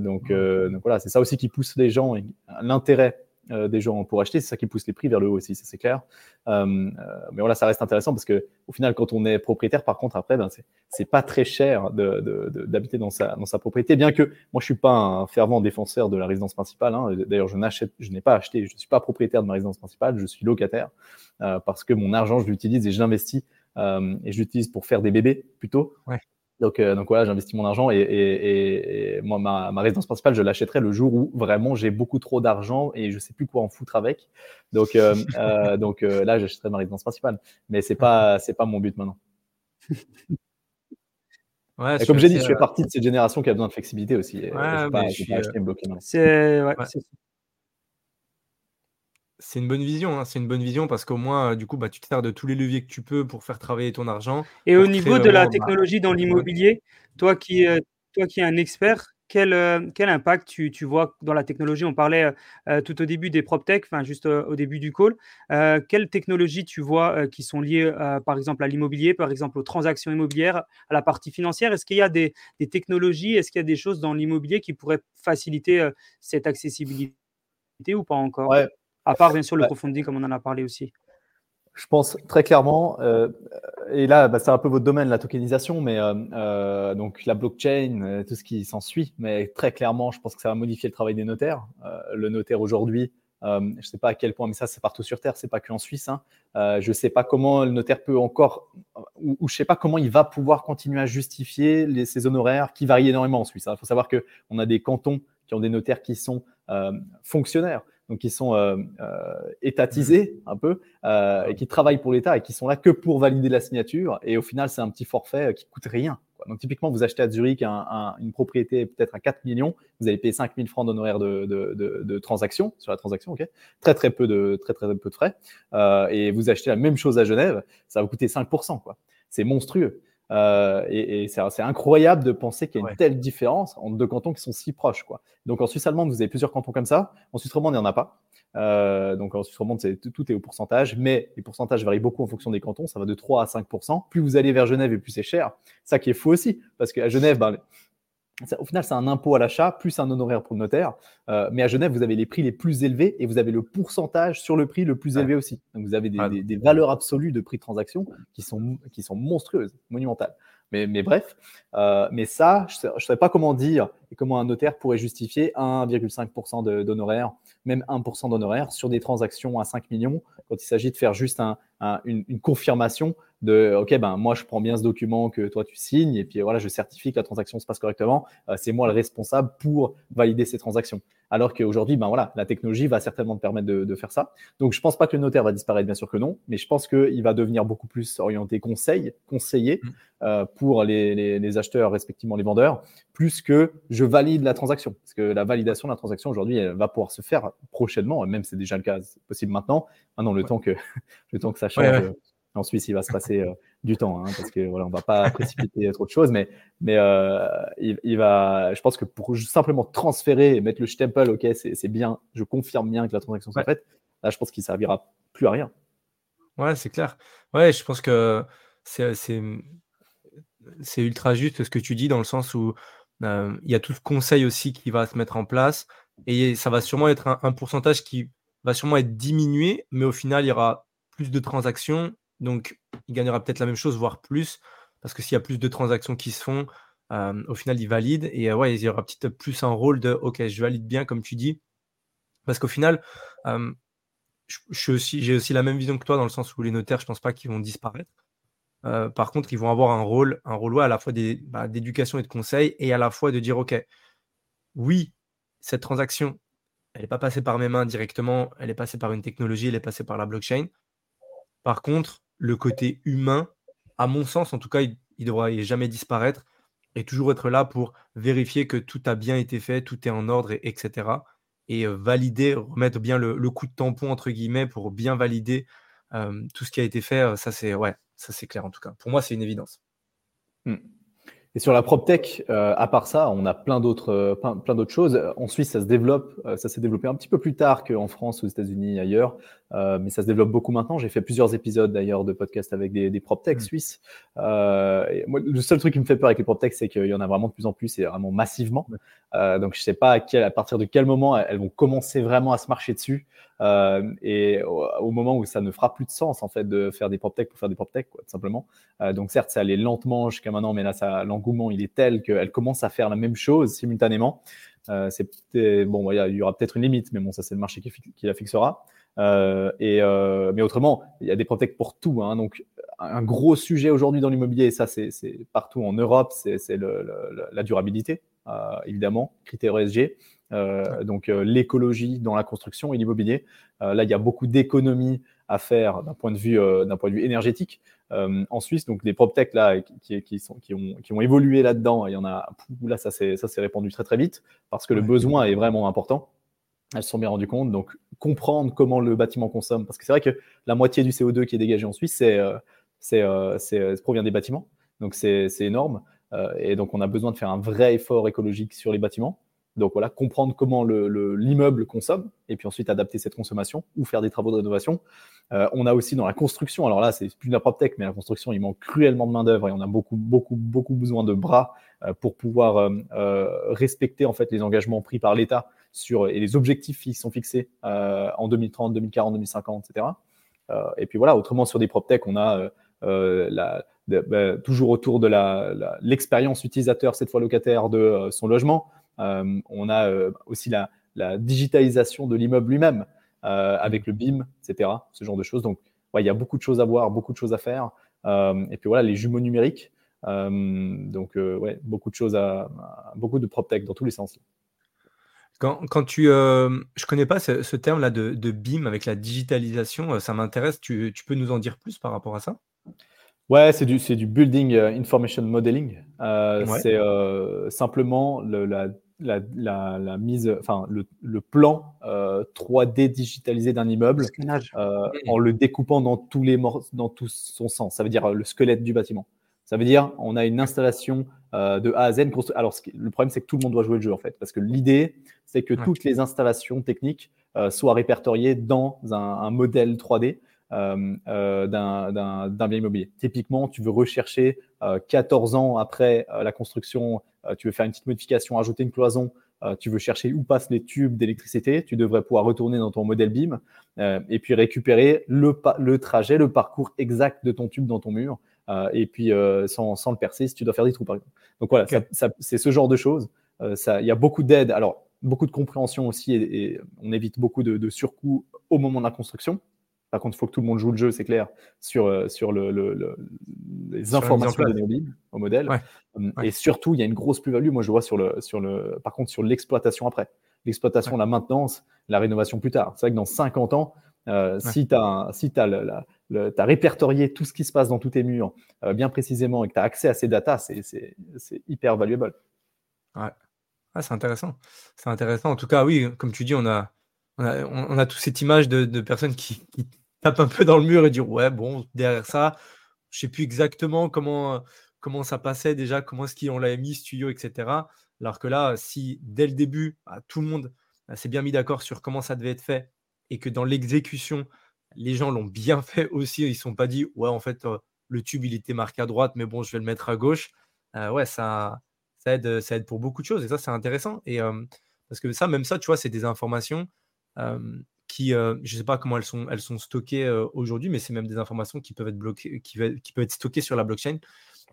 donc, donc, voilà, c'est ça aussi qui pousse les gens, l'intérêt euh, des gens pour acheter. C'est ça qui pousse les prix vers le haut aussi, ça c'est clair. Euh, euh, mais voilà, ça reste intéressant parce que au final, quand on est propriétaire, par contre, après, ben, c'est pas très cher d'habiter dans, sa, propriété. Bien que moi, je suis pas un fervent défenseur de la résidence principale. Hein. D'ailleurs, je n'achète, je n'ai pas acheté, je ne suis pas propriétaire de ma résidence principale, je suis locataire parce que mon argent, je l'utilise et je l'investis et je l'utilise pour faire des bébés plutôt. Donc, euh, donc voilà, j'investis mon argent et, et, et moi, ma, ma, résidence principale, je l'achèterai le jour où vraiment j'ai beaucoup trop d'argent et je sais plus quoi en foutre avec. Donc, euh, euh, donc euh, là, j'achèterai ma résidence principale. Mais c'est pas, c'est pas mon but maintenant. Ouais, comme j'ai dit, je fais partie de cette génération qui a besoin de flexibilité aussi. Ouais, je pas, je pas acheter bloquer. C'est ouais, c'est une bonne vision, hein. c'est une bonne vision parce qu'au moins, du coup, bah, tu te sers de tous les leviers que tu peux pour faire travailler ton argent. Et au niveau de la bah, technologie dans l'immobilier, toi qui, euh, toi qui es un expert, quel, euh, quel impact tu, tu, vois dans la technologie? On parlait euh, tout au début des PropTech, enfin juste au début du call. quelles technologies tu vois qui sont liées, par exemple, à l'immobilier, par exemple, aux transactions immobilières, à la partie financière? Est-ce qu'il y a des, des technologies, est-ce qu'il y a des choses dans l'immobilier qui pourraient faciliter cette accessibilité ou pas encore? À part, bien sûr, le crowdfunding, comme on en a parlé aussi. Je pense très clairement, euh, et là, bah, c'est un peu votre domaine, la tokenisation, mais euh, euh, donc la blockchain, tout ce qui s'ensuit, mais très clairement, je pense que ça va modifier le travail des notaires. le notaire aujourd'hui, je ne sais pas à quel point, mais ça, c'est partout sur Terre, c'est pas que en Suisse. Hein. je ne sais pas comment le notaire peut encore, ou, je ne sais pas comment il va pouvoir continuer à justifier les, ses honoraires qui varient énormément en Suisse. Il hein. faut savoir qu'on a des cantons qui ont des notaires qui sont fonctionnaires donc qui sont euh, euh, étatisés un peu euh, et qui travaillent pour l'État et qui sont là que pour valider la signature. Et au final, c'est un petit forfait qui coûte rien. Donc typiquement, vous achetez à Zurich une propriété peut-être à 4 millions, vous allez payer 5 000 francs d'honoraires de, de, transaction sur la transaction, ok? Très très peu de très très peu de frais. et vous achetez la même chose à Genève, ça va vous coûter 5%. Quoi. C'est monstrueux. Euh, et, et c'est incroyable de penser qu'il y a une telle différence entre deux cantons qui sont si proches. Quoi. Donc en Suisse allemande, vous avez plusieurs cantons comme ça. En Suisse romande, il n'y en a pas. Euh, donc en Suisse romande, tout est au pourcentage, mais les pourcentages varient beaucoup en fonction des cantons. Ça va de 3 à 5% Plus vous allez vers Genève et plus c'est cher. Ça qui est fou aussi, parce qu'à Genève, ben, au final, c'est un impôt à l'achat plus un honoraire pour le notaire. Euh, mais à Genève, vous avez les prix les plus élevés et vous avez le pourcentage sur le prix le plus élevé aussi. Donc vous avez des, des, valeurs absolues de prix de transaction qui sont, qui sont monstrueuses, monumentales. Mais, mais bref, euh, mais ça, je ne sais pas comment dire et comment un notaire pourrait justifier 1,5% d'honoraires, même 1% d'honoraires sur des transactions à 5 millions quand il s'agit de faire juste un, une, une, confirmation de OK, ben moi je prends bien ce document que toi tu signes et puis voilà, je certifie que la transaction se passe correctement. Euh, c'est moi le responsable pour valider ces transactions. Alors qu'aujourd'hui, ben voilà, la technologie va certainement te permettre de, de, faire ça. Donc je pense pas que le notaire va disparaître, bien sûr que non, mais je pense qu'il va devenir beaucoup plus orienté conseil, conseiller mmh. euh, pour les, les, les, acheteurs respectivement les vendeurs, plus que je valide la transaction. Parce que la validation de la transaction aujourd'hui, elle va pouvoir se faire prochainement, même c'est déjà le cas, possible maintenant. Maintenant, le temps que le temps que ça change. Euh, en Suisse, il va se passer euh, du temps, hein, parce que voilà, on va pas précipiter trop de choses, mais, mais euh, il, va, je pense que pour simplement transférer et mettre le stempel, ok, c'est bien, je confirme bien que la transaction soit faite, là, je pense qu'il servira plus à rien. Ouais, c'est clair. Ouais, je pense que c'est ultra juste ce que tu dis dans le sens où euh, il y a tout ce conseil aussi qui va se mettre en place et ça va sûrement être un, un pourcentage qui va sûrement être diminué, mais au final, il y aura plus de transactions donc, il gagnera peut-être la même chose, voire plus, parce que s'il y a plus de transactions qui se font, euh, au final, il valide. Et euh, ouais, il y aura peut-être plus un rôle de OK, je valide bien, comme tu dis. Parce qu'au final, euh, j'ai aussi, la même vision que toi, dans le sens où les notaires, je pense pas qu'ils vont disparaître. par contre, ils vont avoir un rôle, un rôle à la fois bah, d'éducation et de conseil, et à la fois de dire OK, oui, cette transaction, elle n'est pas passée par mes mains directement, elle est passée par une technologie, elle est passée par la blockchain. Par contre, le côté humain, à mon sens, en tout cas, il ne devrait jamais disparaître et toujours être là pour vérifier que tout a bien été fait, tout est en ordre, et, etc. Et euh, valider, remettre bien le, coup de tampon, entre guillemets, pour bien valider euh, tout ce qui a été fait. Euh, ça, c'est ouais, clair en tout cas. Pour moi, c'est une évidence. Mmh. Et sur la PropTech, euh, à part ça, on a plein d'autres, euh, plein, d'autres choses. En Suisse, ça se développe, euh, ça s'est développé un petit peu plus tard qu'en France, aux États-Unis, ailleurs, mais ça se développe beaucoup maintenant. J'ai fait plusieurs épisodes d'ailleurs de podcasts avec des, des PropTech mmh. suisses. le seul truc qui me fait peur avec les PropTech, c'est qu'il y en a vraiment de plus en plus et vraiment massivement. donc je sais pas à, quel, à partir de quel moment elles vont commencer vraiment à se marcher dessus. Euh, et au, moment où ça ne fera plus de sens en fait de faire des PropTech pour faire des PropTech, quoi, tout simplement. Euh, donc certes, ça allait lentement jusqu'à maintenant, mais là, ça, l'engouement il est tel qu'elle commence à faire la même chose simultanément. Euh, c'est bon, il y, aura peut-être une limite, mais bon, ça c'est le marché qui, qui la fixera. Euh, et, euh, mais autrement, il y a des PropTech pour tout. Hein, donc, un gros sujet aujourd'hui dans l'immobilier, et ça c'est partout en Europe, c'est la durabilité, euh, évidemment, critères ESG. Euh, donc euh, l'écologie dans la construction et l'immobilier. Euh, là, il y a beaucoup d'économies à faire d'un point de vue d'un point de vue énergétique en Suisse. Donc des PropTech là qui, qui, sont, qui, ont, qui ont évolué là-dedans, il y en a là ça s'est ça s'est répandu très très vite parce que le besoin est vraiment important. Elles se sont bien rendues compte. Donc comprendre comment le bâtiment consomme, parce que c'est vrai que la moitié du CO2 qui est dégagé en Suisse, c'est c'est c'est provient des bâtiments. Donc c'est énorme. et donc on a besoin de faire un vrai effort écologique sur les bâtiments. Donc voilà, comprendre comment l'immeuble consomme et puis ensuite adapter cette consommation ou faire des travaux de rénovation. Euh, on a aussi dans la construction, alors là c'est plus de la PropTech, mais la construction il manque cruellement de main d'œuvre et on a beaucoup beaucoup beaucoup besoin de bras euh, pour pouvoir euh, respecter en fait les engagements pris par l'État et les objectifs qui sont fixés en 2030, 2040, 2050, etc. et puis voilà, autrement sur des PropTech on a bah, toujours autour de l'expérience utilisateur, cette fois locataire, de son logement. Euh, on a euh, aussi la, digitalisation de l'immeuble lui-même euh, avec le BIM, etc. Ce genre de choses. Donc, il y a beaucoup de choses à voir, beaucoup de choses à faire. et puis voilà, les jumeaux numériques. donc, ouais, beaucoup de choses à, beaucoup de PropTech dans tous les sens. Quand, tu, je connais pas ce, terme-là de, BIM avec la digitalisation, ça m'intéresse. Tu, peux nous en dire plus par rapport à ça? Ouais, c'est du, du Building Information Modeling. C'est simplement le, la la, la, mise, enfin le, le plan 3D euh, digitalisé d'un immeuble euh, en le découpant dans tous les dans tout son sens. Ça veut dire euh, le squelette du bâtiment. Ça veut dire on a une installation de A à Z. Alors le problème c'est que tout le monde doit jouer le jeu en fait, parce que l'idée c'est que toutes les installations techniques soient répertoriées dans un, un modèle 3D. Euh, d'un bien immobilier. Typiquement, tu veux rechercher 14 ans après la construction tu veux faire une petite modification, ajouter une cloison, euh, tu veux chercher où passent les tubes d'électricité, tu devrais pouvoir retourner dans ton modèle BIM euh, et puis récupérer le, le, trajet, le parcours exact de ton tube dans ton mur. et puis sans, sans, le percer si tu dois faire des trous par exemple. Donc voilà, c'est ce genre de choses. Il y a beaucoup d'aide, alors beaucoup de compréhension aussi et, on évite beaucoup de, de surcoûts au moment de la construction. Par contre, il faut que tout le monde joue le jeu, c'est clair, sur, euh, sur le, les informations données au, modèle. Hum, et surtout, il y a une grosse plus-value, moi je vois sur le, sur le, par contre sur l'exploitation après. L'exploitation, la maintenance, la rénovation plus tard. C'est vrai que dans 50 ans, euh, si tu as, si as, as, répertorié tout ce qui se passe dans tous tes murs euh, bien précisément et que tu as accès à ces datas, c'est hyper valuable. Ouais. c'est intéressant. C'est intéressant. En tout cas, oui, comme tu dis, on a, on a, on toute cette image de, de personnes qui, qui, tape un peu dans le mur et dire ouais, bon, derrière ça, je sais plus exactement comment, comment ça passait déjà, comment est-ce qu'on l'avait mis, studio, etc. Alors que là, si dès le début, bah, tout le monde bah, s'est bien mis d'accord sur comment ça devait être fait et que dans l'exécution, les gens l'ont bien fait aussi, ils ne sont pas dit ouais, en fait, euh, le tube il était marqué à droite, mais bon, je vais le mettre à gauche. Euh, ouais, ça, ça, aide, ça aide pour beaucoup de choses et ça, c'est intéressant. Et euh, parce que ça, même ça, tu vois, c'est des informations qui, euh, je ne sais pas comment elles sont, elles sont stockées euh, aujourd'hui, mais c'est même des informations qui peuvent être bloquées, qui, qui, peuvent être stockées sur la blockchain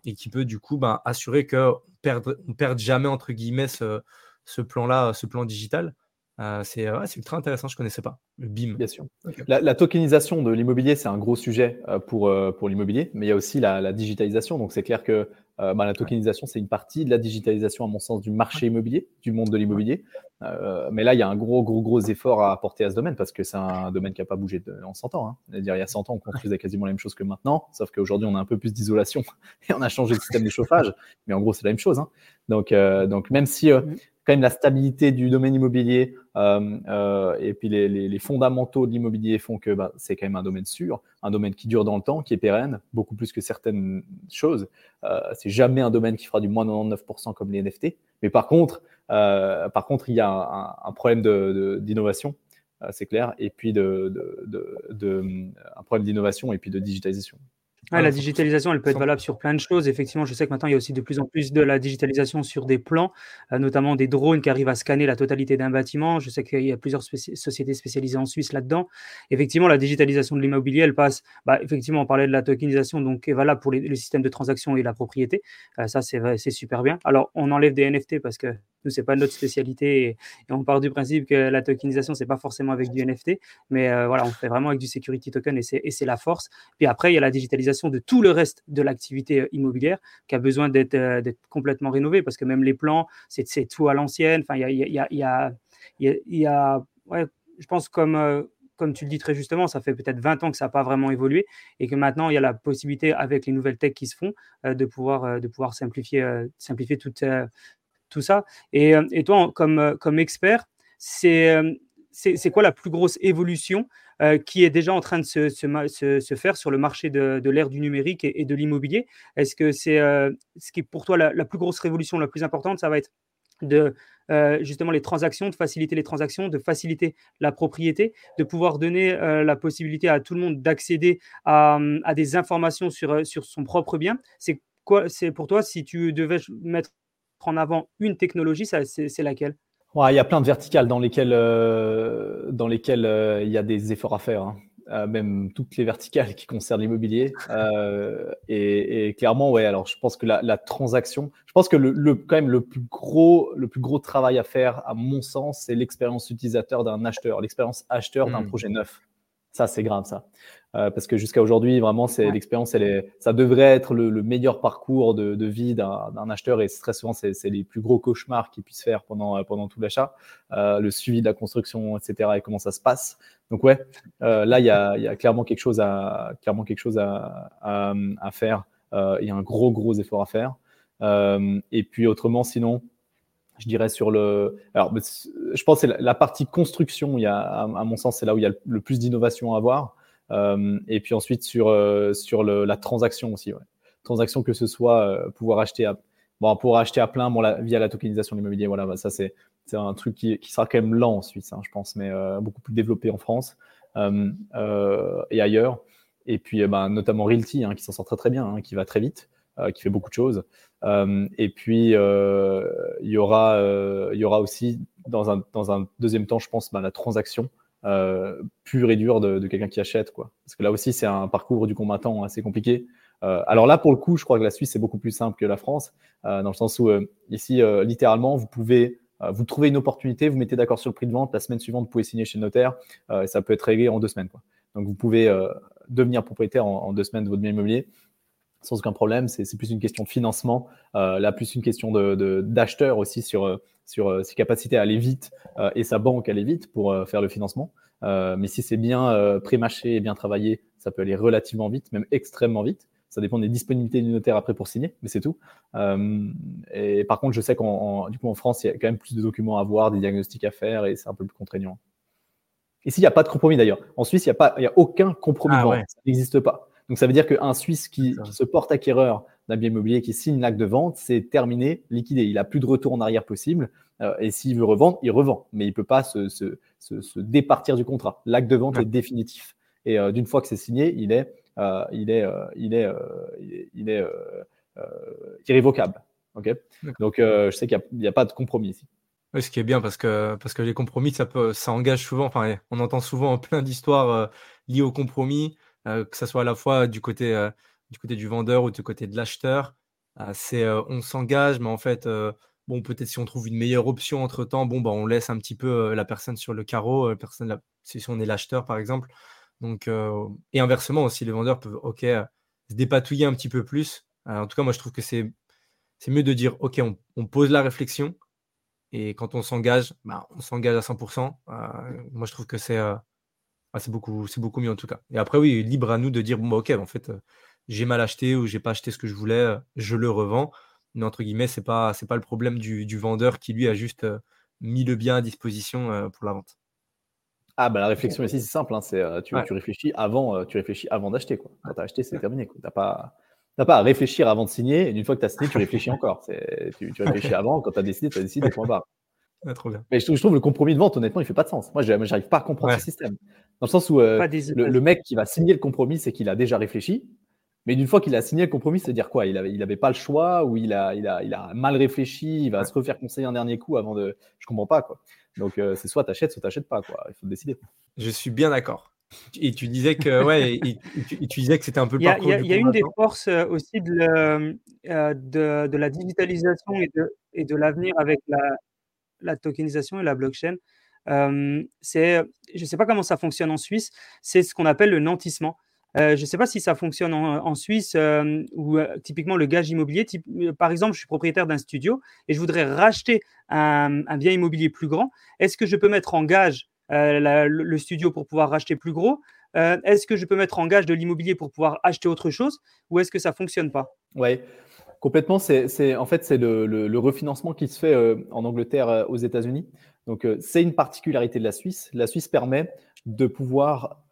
et qui peut du coup ben, assurer qu'on ne perde jamais entre guillemets ce, ce plan-là, ce plan digital. Euh, c'est ultra intéressant, je ne connaissais pas. Le BIM. Bien sûr. La, tokenisation de l'immobilier, c'est un gros sujet pour, pour l'immobilier, mais il y a aussi la, la digitalisation. Donc c'est clair que bah, la tokenisation, c'est une partie de la digitalisation, à mon sens, du marché immobilier, du monde de l'immobilier. Euh, mais là, il y a un gros, gros, gros effort à apporter à ce domaine parce que c'est un domaine qui n'a pas bougé en 100 ans. Hein. -dire, il y a 100 ans, on construisait quasiment la même chose que maintenant, sauf qu'aujourd'hui, on a un peu plus d'isolation et on a changé le système de chauffage. Mais en gros, c'est la même chose. Hein. Donc, euh, donc, même si euh, quand même la stabilité du domaine immobilier et puis les, fondamentaux de l'immobilier font que bah, c'est quand même un domaine sûr, un domaine qui dure dans le temps, qui est pérenne, beaucoup plus que certaines choses. c'est jamais un domaine qui fera du moins 99% comme les NFT. Mais par contre, par contre, il y a un, problème d'innovation. c'est clair, et puis de, de, un problème d'innovation et puis de digitalisation la digitalisation, elle peut être valable sur plein de choses. Effectivement, je sais que maintenant, il y a aussi de plus en plus de la digitalisation sur des plans, euh, notamment des drones qui arrivent à scanner la totalité d'un bâtiment. Je sais qu'il y a plusieurs sociétés spécialisées en Suisse là-dedans. Effectivement, la digitalisation de l'immobilier, elle passe. Bah, effectivement, on parlait de la tokenisation, donc est valable pour les, le système de transaction et la propriété. Euh, ça, c'est super bien. Alors, on enlève des NFT parce que nous, c'est pas notre spécialité et, on part du principe que la tokenisation, c'est pas forcément avec du NFT, mais euh, voilà, on fait vraiment avec du security token et c'est la force. Puis après, il y a la digitalisation de tout le reste de l'activité euh, immobilière qui a besoin d'être euh, complètement rénové parce que même les plans, c'est tout à l'ancienne. Enfin, il y a, a, y a, y a ouais, je pense comme comme tu le dis très justement, ça fait peut-être 20 ans que ça n'a pas vraiment évolué et que maintenant, il y a la possibilité, avec les nouvelles techs qui se font, de, pouvoir, de pouvoir simplifier, simplifier toute, tout ça. Et, euh, et toi, comme, euh, comme expert, euh, c'est c'est quoi la plus grosse évolution qui est déjà en train de se, se, faire sur le marché de, de l'ère du numérique et, de l'immobilier? Est-ce que c'est ce qui est pour toi la, plus grosse révolution, la plus importante, ça va être de justement les transactions, de faciliter les transactions, de faciliter la propriété, de pouvoir donner la possibilité à tout le monde d'accéder à, à, des informations sur, sur son propre bien? C'est quoi C'est pour toi si tu devais mettre en avant une technologie, c'est laquelle? Il y a plein de verticales dans lesquelles, euh, dans lesquelles euh, il y a des efforts à faire. Hein. Euh, même toutes les verticales qui concernent l'immobilier. Et, clairement, ouais. Alors, je pense que la, transaction, je pense que le, quand même le plus gros, le plus gros travail à faire, à mon sens, c'est l'expérience utilisateur d'un acheteur, l'expérience acheteur d'un hmm. projet neuf. Ça, c'est grave, ça. Euh, parce que jusqu'à aujourd'hui, vraiment, c'est l'expérience, elle est, ça devrait être le, meilleur parcours de, vie d'un acheteur et très souvent, c'est les plus gros cauchemars qu'il puisse faire pendant, pendant tout l'achat, euh, le suivi de la construction, etc. et comment ça se passe. Donc ouais, euh, là, il y a, y a, clairement quelque chose à, clairement quelque chose à, à, faire. Il y a un gros, gros effort à faire. et puis autrement, sinon, je dirais sur le. Alors, je pense que la, partie construction. Il y a, à, mon sens, c'est là où il y a le plus d'innovation à avoir. Euh, et puis ensuite sur, euh, sur le, la transaction aussi. Ouais. Transaction que ce soit euh, pouvoir acheter à, bon, pour acheter à plein bon, via la tokenisation de l'immobilier. Voilà, bah, ça c'est un truc qui, qui, sera quand même lent en Suisse, hein, je pense, mais beaucoup plus développé en France et ailleurs. Et puis, bah, notamment Realty, hein, qui s'en sort très très bien, hein, qui va très vite, qui fait beaucoup de choses. et puis, il y aura, il y aura aussi, dans un, dans un deuxième temps, je pense, bah, la transaction euh, pur et dur de, quelqu'un qui achète. Quoi. Parce que là aussi, c'est un parcours du combattant assez compliqué. Euh, alors là, pour le coup, je crois que la Suisse est beaucoup plus simple que la France, euh, dans le sens où ici, littéralement, vous pouvez vous trouvez une opportunité, vous mettez d'accord sur le prix de vente, la semaine suivante, vous pouvez signer chez le notaire, et ça peut être réglé en deux semaines. Quoi. Donc vous pouvez devenir propriétaire en, deux semaines de votre bien immobilier sans aucun problème. C'est plus une question de financement, là plus une question d'acheteur de, aussi sur, sur ses capacités à aller vite et sa banque à aller vite pour faire le financement. Euh, mais si c'est bien euh, pré-mâché et bien travaillé, ça peut aller relativement vite, même extrêmement vite. Ça dépend des disponibilités du notaire après pour signer, mais c'est tout. Euh, et par contre, je sais qu'en en France, il y a quand même plus de documents à voir, des diagnostics à faire, et c'est un peu plus contraignant. Ici, il n'y a pas de compromis d'ailleurs. En Suisse, il n'y a, pas, il y a aucun compromis. Ah ça n'existe pas. Donc ça veut dire qu'un Suisse qui, se porte acquéreur d'un bien immobilier, qui signe l'acte de vente, c'est terminé, liquidé. Il n'a plus de retour en arrière possible. Euh, et s'il veut revendre, il revend. Mais il ne peut pas se, se, se, départir du contrat. L'acte de vente est définitif. Et euh, d'une fois que c'est signé, il est, euh, il est, il est, il est, irrévocable. Donc je sais qu'il n'y a, a, pas de compromis ici. Oui, ce qui est bien parce que, parce que les compromis, ça, peut, ça engage souvent. Enfin, on entend souvent plein d'histoires liées aux compromis. Euh, que ce soit à la fois du côté, euh, du côté du vendeur ou du côté de l'acheteur. Euh, c'est on s'engage, mais en fait, bon, peut-être si on trouve une meilleure option entre temps, bon, bah, on laisse un petit peu la personne sur le carreau, personne, si on est l'acheteur par exemple. Donc, et inversement aussi, les vendeurs peuvent ok, se dépatouiller un petit peu plus. en tout cas, moi je trouve que c'est, c'est mieux de dire ok, on, on, pose la réflexion et quand on s'engage, bah, on s'engage à 100%. moi je trouve que c'est, ah, c'est beaucoup, c'est beaucoup mieux en tout cas. Et après, oui, libre à nous de dire bon, bah, ok, en fait, euh, j'ai mal acheté ou j'ai pas acheté ce que je voulais, euh, je le revends. mais entre guillemets, c'est pas, c'est pas le problème du, du, vendeur qui lui a juste mis le bien à disposition pour la vente. Ah bah la réflexion ici c'est simple, hein, c'est tu, tu, réfléchis avant, tu réfléchis avant d'acheter quoi. Quand tu as acheté c'est terminé quoi. T'as pas n'as pas à réfléchir avant de signer. Et une fois que tu as signé, tu réfléchis encore. Tu, tu, réfléchis avant. Quand tu as décidé, tu as décidé, point barre. Trop bien. Mais je trouve, je trouve, le compromis de vente, honnêtement, il fait pas de sens. Moi, j'arrive pas à comprendre ce système. Dans le sens où euh, le, mec qui va signer le compromis, c'est qu'il a déjà réfléchi. Mais une fois qu'il a signé le compromis, c'est-à-dire quoi? Il n'avait il avait pas le choix ou il a, il, a, il a mal réfléchi, il va se refaire conseiller un dernier coup avant de. Je comprends pas, quoi. Donc, euh, c'est soit tu achètes, soit tu n'achètes pas, quoi. Il faut décider. Je suis bien d'accord. Et tu disais que ouais, tu, disais que c'était un peu le parcours. Il y a, une des forces euh, aussi de, euh, de, de, la digitalisation et de, et de l'avenir avec la, la, tokenisation et la blockchain. Euh, c'est, je ne sais pas comment ça fonctionne en Suisse, c'est ce qu'on appelle le nantissement. je ne sais pas si ça fonctionne en, Suisse ou typiquement le gage immobilier. par exemple, je suis propriétaire d'un studio et je voudrais racheter un, bien immobilier plus grand. Est-ce que je peux mettre en gage euh, le studio pour pouvoir racheter plus gros? Euh, Est-ce que je peux mettre en gage de l'immobilier pour pouvoir acheter autre chose? Ou est-ce que ça fonctionne pas? Oui, complètement. C'est, en fait, c'est le, refinancement qui se fait euh, en Angleterre, aux États-Unis. Donc, c'est une particularité de la Suisse. La Suisse permet de pouvoir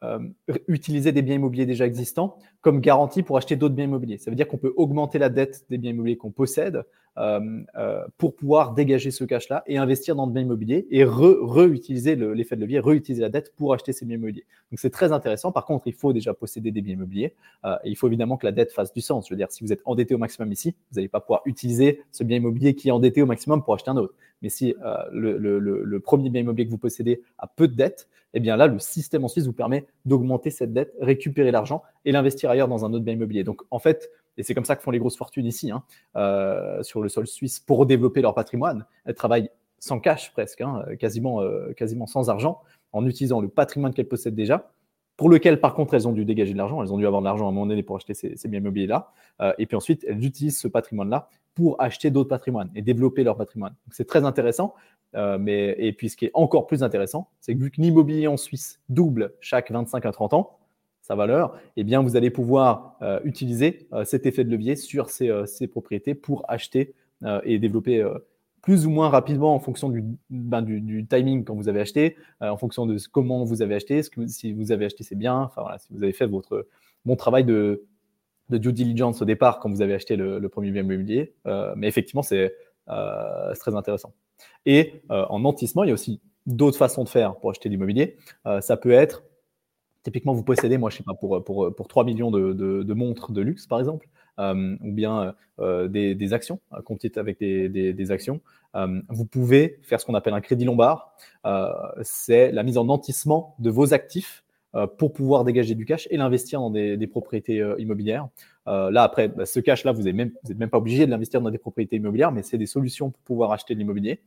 utiliser des biens immobiliers déjà existants comme garantie pour acheter d'autres biens immobiliers. Ça veut dire qu'on peut augmenter la dette des biens immobiliers qu'on possède euh, euh, pour pouvoir dégager ce cash-là et investir dans de biens immobiliers et réutiliser l'effet de levier, réutiliser la dette pour acheter ces biens immobiliers. Donc c'est très intéressant. Par contre, il faut déjà posséder des biens immobiliers euh, et il faut évidemment que la dette fasse du sens. Je veux dire, si vous êtes endetté au maximum ici, vous n'allez pas pouvoir utiliser ce bien immobilier qui est endetté au maximum pour acheter un autre. Mais si le, le, premier bien immobilier que vous possédez a peu de dette, eh bien là, le système en Suisse vous permet d'augmenter cette dette, récupérer l'argent et l'investir ailleurs dans un autre bien immobilier. Donc en fait, et c'est comme ça que font les grosses fortunes ici, hein, euh, sur le sol suisse, pour développer leur patrimoine. Elles travaillent sans cash presque, hein, quasiment, euh, quasiment sans argent, en utilisant le patrimoine qu'elles possèdent déjà, pour lequel par contre elles ont dû dégager de l'argent, elles ont dû avoir de l'argent à un moment donné pour acheter ces, biens immobiliers-là. Euh, et puis ensuite, elles utilisent ce patrimoine-là pour acheter d'autres patrimoines et développer leur patrimoine. C'est très intéressant. mais, et puis ce qui est encore plus intéressant, c'est que vu que l'immobilier en Suisse double chaque 25 à 30 ans, sa valeur, eh bien, vous allez pouvoir euh, utiliser euh, cet effet de levier sur ces, euh, propriétés pour acheter et développer plus ou moins rapidement en fonction ben, du, timing quand vous avez acheté, en fonction de comment vous avez acheté, si vous avez acheté c'est bien, enfin voilà, si vous avez fait votre bon travail de, due diligence au départ quand vous avez acheté le, premier bien immobilier. mais effectivement, c'est très intéressant. Et en nantissement, il y a aussi d'autres façons de faire pour acheter l'immobilier. ça peut être Typiquement, vous possédez, moi, je sais pas, pour, pour, pour 3 millions de, de, montres de luxe, par exemple, euh, ou bien euh, des, des, actions, euh, avec des, des, des actions. Euh, vous pouvez faire ce qu'on appelle un crédit lombard. c'est la mise en nantissement de vos actifs pour pouvoir dégager du cash et l'investir dans des, propriétés immobilières. là, après, bah, ce cash-là, vous n'êtes même, même, pas obligé de l'investir dans des propriétés immobilières, mais c'est des solutions pour pouvoir acheter de l'immobilier,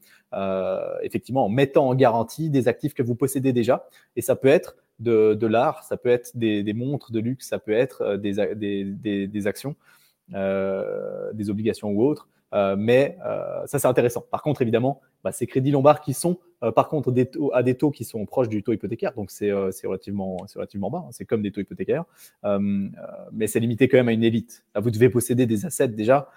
effectivement, en mettant en garantie des actifs que vous possédez déjà. Et ça peut être de, l'art, ça peut être des, montres de luxe, ça peut être euh, des, des, actions, euh, des obligations ou autres. Euh, mais ça, c'est intéressant. Par contre, évidemment, bah, ces crédits lombards qui sont, par contre, des taux, à des taux qui sont proches du taux hypothécaire, donc c'est relativement, relativement bas, hein. c'est comme des taux hypothécaires, mais c'est limité quand même à une élite. Là, vous devez posséder des assets déjà,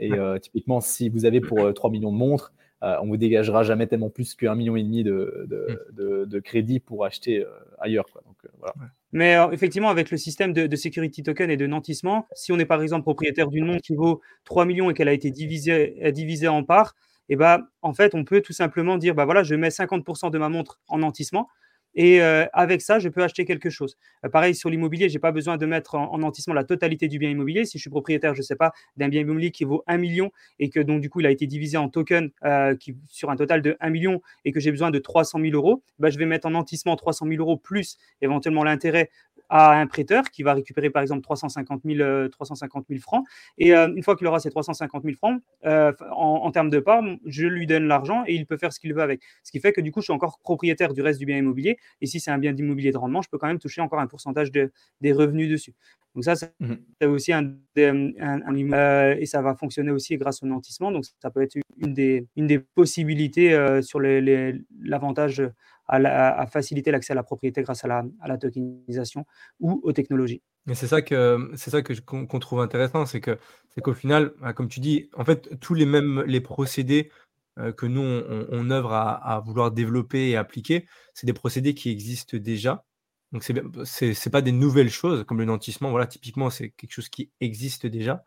et typiquement, si vous avez pour 3 millions de montres, euh, on vous dégagera jamais tellement plus qu'un million et demi de, de, mm. crédit pour acheter euh, ailleurs. Quoi. Donc, euh, Mais effectivement, avec le système de, security token et de nantissement, si on est par exemple propriétaire d'une montre qui vaut 3 millions et qu'elle a été divisée, divisée en parts, et eh ben, en fait, on peut tout simplement dire bah voilà, je mets 50% de ma montre en nantissement et euh, avec ça, je peux acheter quelque chose. Euh, pareil, sur l'immobilier, je n'ai pas besoin de mettre en, nantissement la totalité du bien immobilier. Si je suis propriétaire, je ne sais pas, d'un bien immobilier qui vaut 1 million et que donc du coup, il a été divisé en tokens euh, sur un total de 1 million et que j'ai besoin de 300 000 euros, bah, je vais mettre en nantissement 300 000 euros plus éventuellement l'intérêt à un prêteur qui va récupérer par exemple 350 000, 350 000 francs. Et une fois qu'il aura ces 350 000 francs, en, en, termes de part, je lui donne l'argent et il peut faire ce qu'il veut avec. Ce qui fait que du coup, je suis encore propriétaire du reste du bien immobilier et si c'est un bien d'immobilier de rendement, je peux quand même toucher encore un pourcentage de, des revenus dessus. Donc ça, c'est mmh aussi un, euh, et ça va fonctionner aussi grâce au nantissement. Donc ça peut être une des, une des possibilités euh, sur l'avantage à, faciliter l'accès à la propriété grâce à la, tokenisation ou aux technologies. Mais c'est ça que c'est ça que qu'on trouve intéressant, c'est que c'est qu'au final, bah, comme tu dis, en fait, tous les mêmes les procédés euh, que nous on, œuvre à, vouloir développer et appliquer, c'est des procédés qui existent déjà. Donc c'est c'est pas des nouvelles choses comme le nantissement. Voilà, typiquement c'est quelque chose qui existe déjà,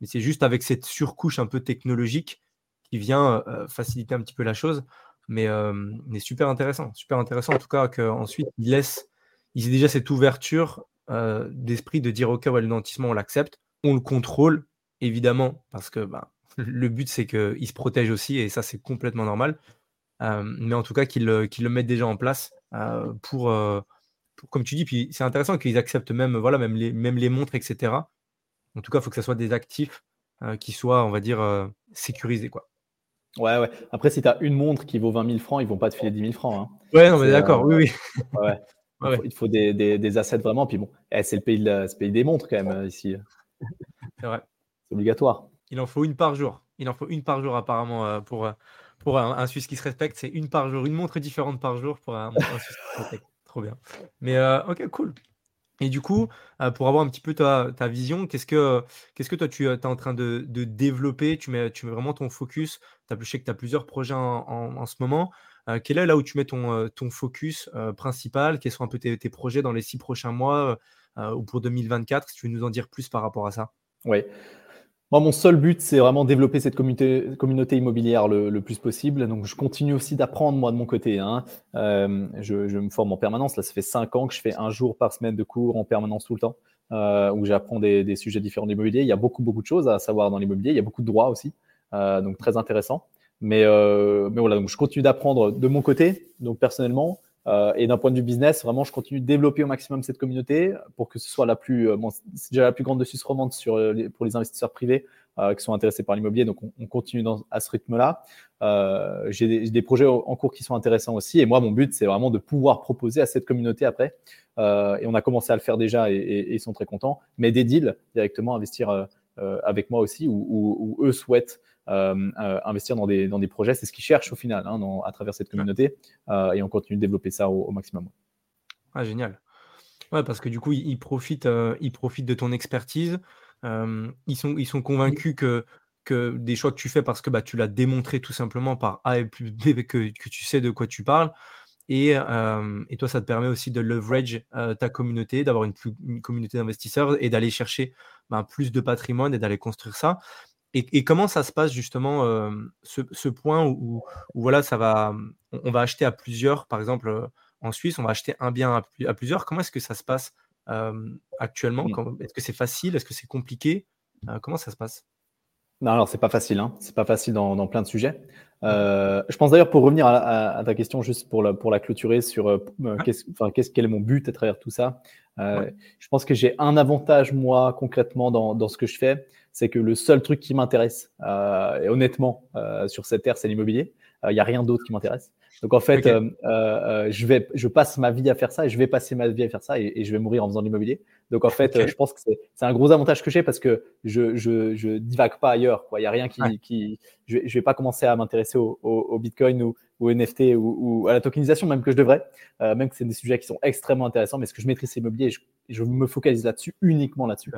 mais c'est juste avec cette surcouche un peu technologique qui vient euh, faciliter un petit peu la chose. Mais, euh, mais super intéressant, super intéressant en tout cas qu'ensuite il laisse, il a déjà cette ouverture euh, d'esprit de dire ok, ouais, le nantissement, on l'accepte, on le contrôle, évidemment, parce que bah, le but c'est qu'il se protège aussi, et ça c'est complètement normal. Euh, mais en tout cas, qu'ils le mettent déjà en place euh, pour, comme tu dis, puis c'est intéressant qu'ils acceptent même, voilà, même, les, même les montres, etc. En tout cas, il faut que ce soit des actifs qui soient, on va dire, sécurisés. Quoi. Ouais, ouais. Après, si tu as une montre qui vaut 20 000 francs, ils vont pas te filer 10 000 francs. Hein. Ouais, non, mais d'accord, oui, oui. ouais. Il, faut, des, des, assets vraiment. Puis bon, eh, c'est le pays, de pays des montres quand même euh, ici. C'est vrai. C'est obligatoire. Il en faut une par jour. Il en faut une par jour apparemment euh, pour, euh, pour un, Suisse qui se respecte. C'est une par jour, une montre différente par jour pour un, Suisse qui se respecte. Trop bien. Mais ok, cool. Et du coup, pour avoir un petit peu ta, ta vision, qu'est-ce que, qu'est-ce que toi tu es en train de, de, développer? Tu mets, tu mets vraiment ton focus. As, je sais que tu as plusieurs projets en, en ce moment. Euh, quel est là où tu mets ton, euh, ton focus euh, principal? Quels sont un peu tes, projets dans les six prochains mois ou pour 2024 Si tu veux nous en dire plus par rapport à ça? Oui. Moi, mon seul but, c'est vraiment développer cette communauté, communauté immobilière le, plus possible. Donc, je continue aussi d'apprendre, moi, de mon côté. Hein. je, me forme en permanence. Là, ça fait cinq ans que je fais un jour par semaine de cours en permanence tout le temps, où j'apprends des, des, sujets différents d'immobilier. Il y a beaucoup, beaucoup de choses à savoir dans l'immobilier. Il y a beaucoup de droits aussi. donc, très intéressant. Mais, euh, mais voilà, donc je continue d'apprendre de mon côté, donc personnellement. Euh, et d'un point de vue business, vraiment, je continue de développer au maximum cette communauté pour que ce soit la plus, euh, bon, déjà la plus grande de Suisse romande sur les, pour les investisseurs privés euh, qui sont intéressés par l'immobilier. Donc, on, on, continue dans, à ce rythme-là. Euh, J'ai des, des, projets en cours qui sont intéressants aussi. Et moi, mon but, c'est vraiment de pouvoir proposer à cette communauté après. Euh, et on a commencé à le faire déjà et, et, ils sont très contents. Mais des deals directement, investir euh, avec moi aussi, où, eux souhaitent euh, euh, investir dans des, dans des projets. C'est ce qu'ils cherchent au final hein, à travers cette communauté. et on continue de développer ça au, maximum. Ah, génial. Ouais, parce que du coup, ils profitent, ils profitent de ton expertise. ils, sont, ils sont convaincus que, que des choix que tu fais parce que bah, tu l'as démontré tout simplement par A et plus B que, que tu sais de quoi tu parles. Et, et, toi, ça te permet aussi de leverage ta communauté, d'avoir une, une, communauté d'investisseurs et d'aller chercher ben, plus de patrimoine et d'aller construire ça. Et, comment ça se passe justement ce, point où, voilà, ça va, on, va acheter à plusieurs, par exemple en Suisse, on va acheter un bien à, plusieurs. Comment est-ce que ça se passe actuellement? Mmh. Est-ce que c'est facile? Est-ce que c'est compliqué? Comment ça se passe? Non, alors c'est pas facile, hein. c'est pas facile dans, plein de sujets. Euh, je pense d'ailleurs pour revenir à, ta question, juste pour la, pour la clôturer sur euh, qu'est-ce, enfin, qu'est-ce, quel est mon but à travers tout ça. Euh, je pense que j'ai un avantage moi concrètement dans, dans ce que je fais, c'est que le seul truc qui m'intéresse, et honnêtement sur cette terre, c'est l'immobilier. Il n'y a rien d'autre qui m'intéresse. Donc en fait, euh, euh, euh, je, vais, je passe ma vie à faire ça et je vais passer ma vie à faire ça et, je vais mourir en faisant de l'immobilier. Donc en fait, je pense que c'est un gros avantage que j'ai parce que je, je, je divague pas ailleurs. Il n'y a rien qui. qui je ne vais pas commencer à m'intéresser au, au, Bitcoin ou au NFT ou, ou, à la tokenisation, même que je devrais, même que c'est des sujets qui sont extrêmement intéressants. Mais ce que je maîtrise, c'est l'immobilier je, je, me focalise là-dessus, uniquement là-dessus.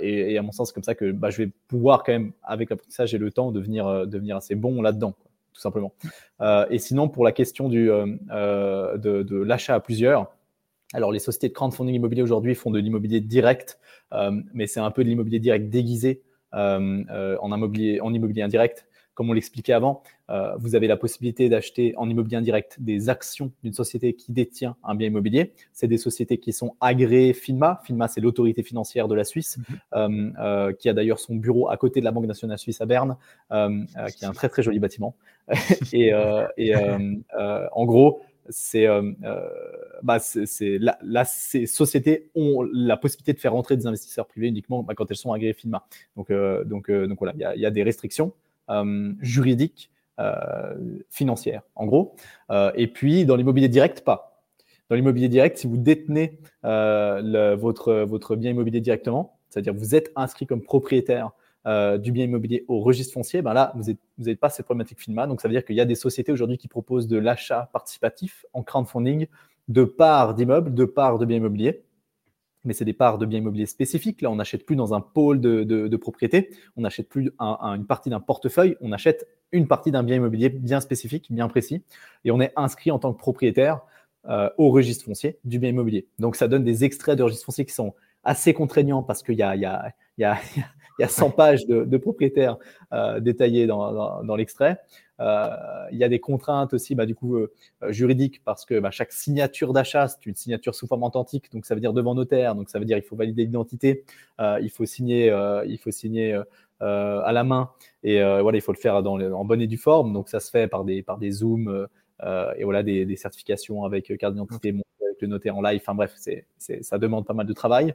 Et, et, à mon sens, c'est comme ça que bah, je vais pouvoir quand même, avec l'apprentissage et le temps, devenir, devenir assez bon là-dedans tout simplement. Euh, et sinon, pour la question du, euh, euh, de, l'achat à plusieurs, alors les sociétés de crowdfunding immobilier aujourd'hui font de l'immobilier direct, mais c'est un peu de l'immobilier direct déguisé en, immobilier, en immobilier indirect comme on l'expliquait avant, euh, vous avez la possibilité d'acheter en immobilier indirect des actions d'une société qui détient un bien immobilier. C'est des sociétés qui sont agréées FINMA. FINMA, c'est l'autorité financière de la Suisse, mhm. euh, euh, qui a d'ailleurs son bureau à côté de la Banque nationale suisse à Berne, qui est un très très joli bâtiment. et, en gros, c'est bah, ces sociétés ont la possibilité de faire rentrer des investisseurs privés uniquement bah, quand elles sont agréées FINMA. Donc, donc, donc voilà, il y, a des restrictions. Euh, juridique, euh, financière, en gros. Euh, et puis, dans l'immobilier direct, pas. Dans l'immobilier direct, si vous détenez votre, votre bien immobilier directement, c'est-à-dire vous êtes inscrit comme propriétaire du bien immobilier au registre foncier, ben là, vous n'avez pas cette problématique FINMA. Donc, ça veut dire qu'il y a des sociétés aujourd'hui qui proposent de l'achat participatif en crowdfunding de parts d'immeubles, de parts de biens immobiliers mais c'est des parts de biens immobiliers spécifiques. Là, on n'achète plus dans un pôle de, de, propriété, on n'achète plus une partie d'un portefeuille, on achète une partie d'un bien immobilier bien spécifique, bien précis, et on est inscrit en tant que propriétaire euh, au registre foncier du bien immobilier. Donc, ça donne des extraits de registre foncier qui sont assez contraignants parce qu'il y a, y, a, y, a, y a 100 pages de, de propriétaires euh, détaillés dans, dans, dans l'extrait. Euh, il y a des contraintes aussi, bah, du coup, euh, juridiques, parce que bah, chaque signature d'achat, c'est une signature sous forme authentique, donc ça veut dire devant notaire, donc ça veut dire il faut valider l'identité, euh, il faut signer, il faut signer à la main, et voilà, il faut le faire dans, en bonne et due forme, donc ça se fait par des, par des zooms et voilà, des, des certifications avec carte d'identité, avec le notaire en live, enfin bref, c'est, ça demande pas mal de travail,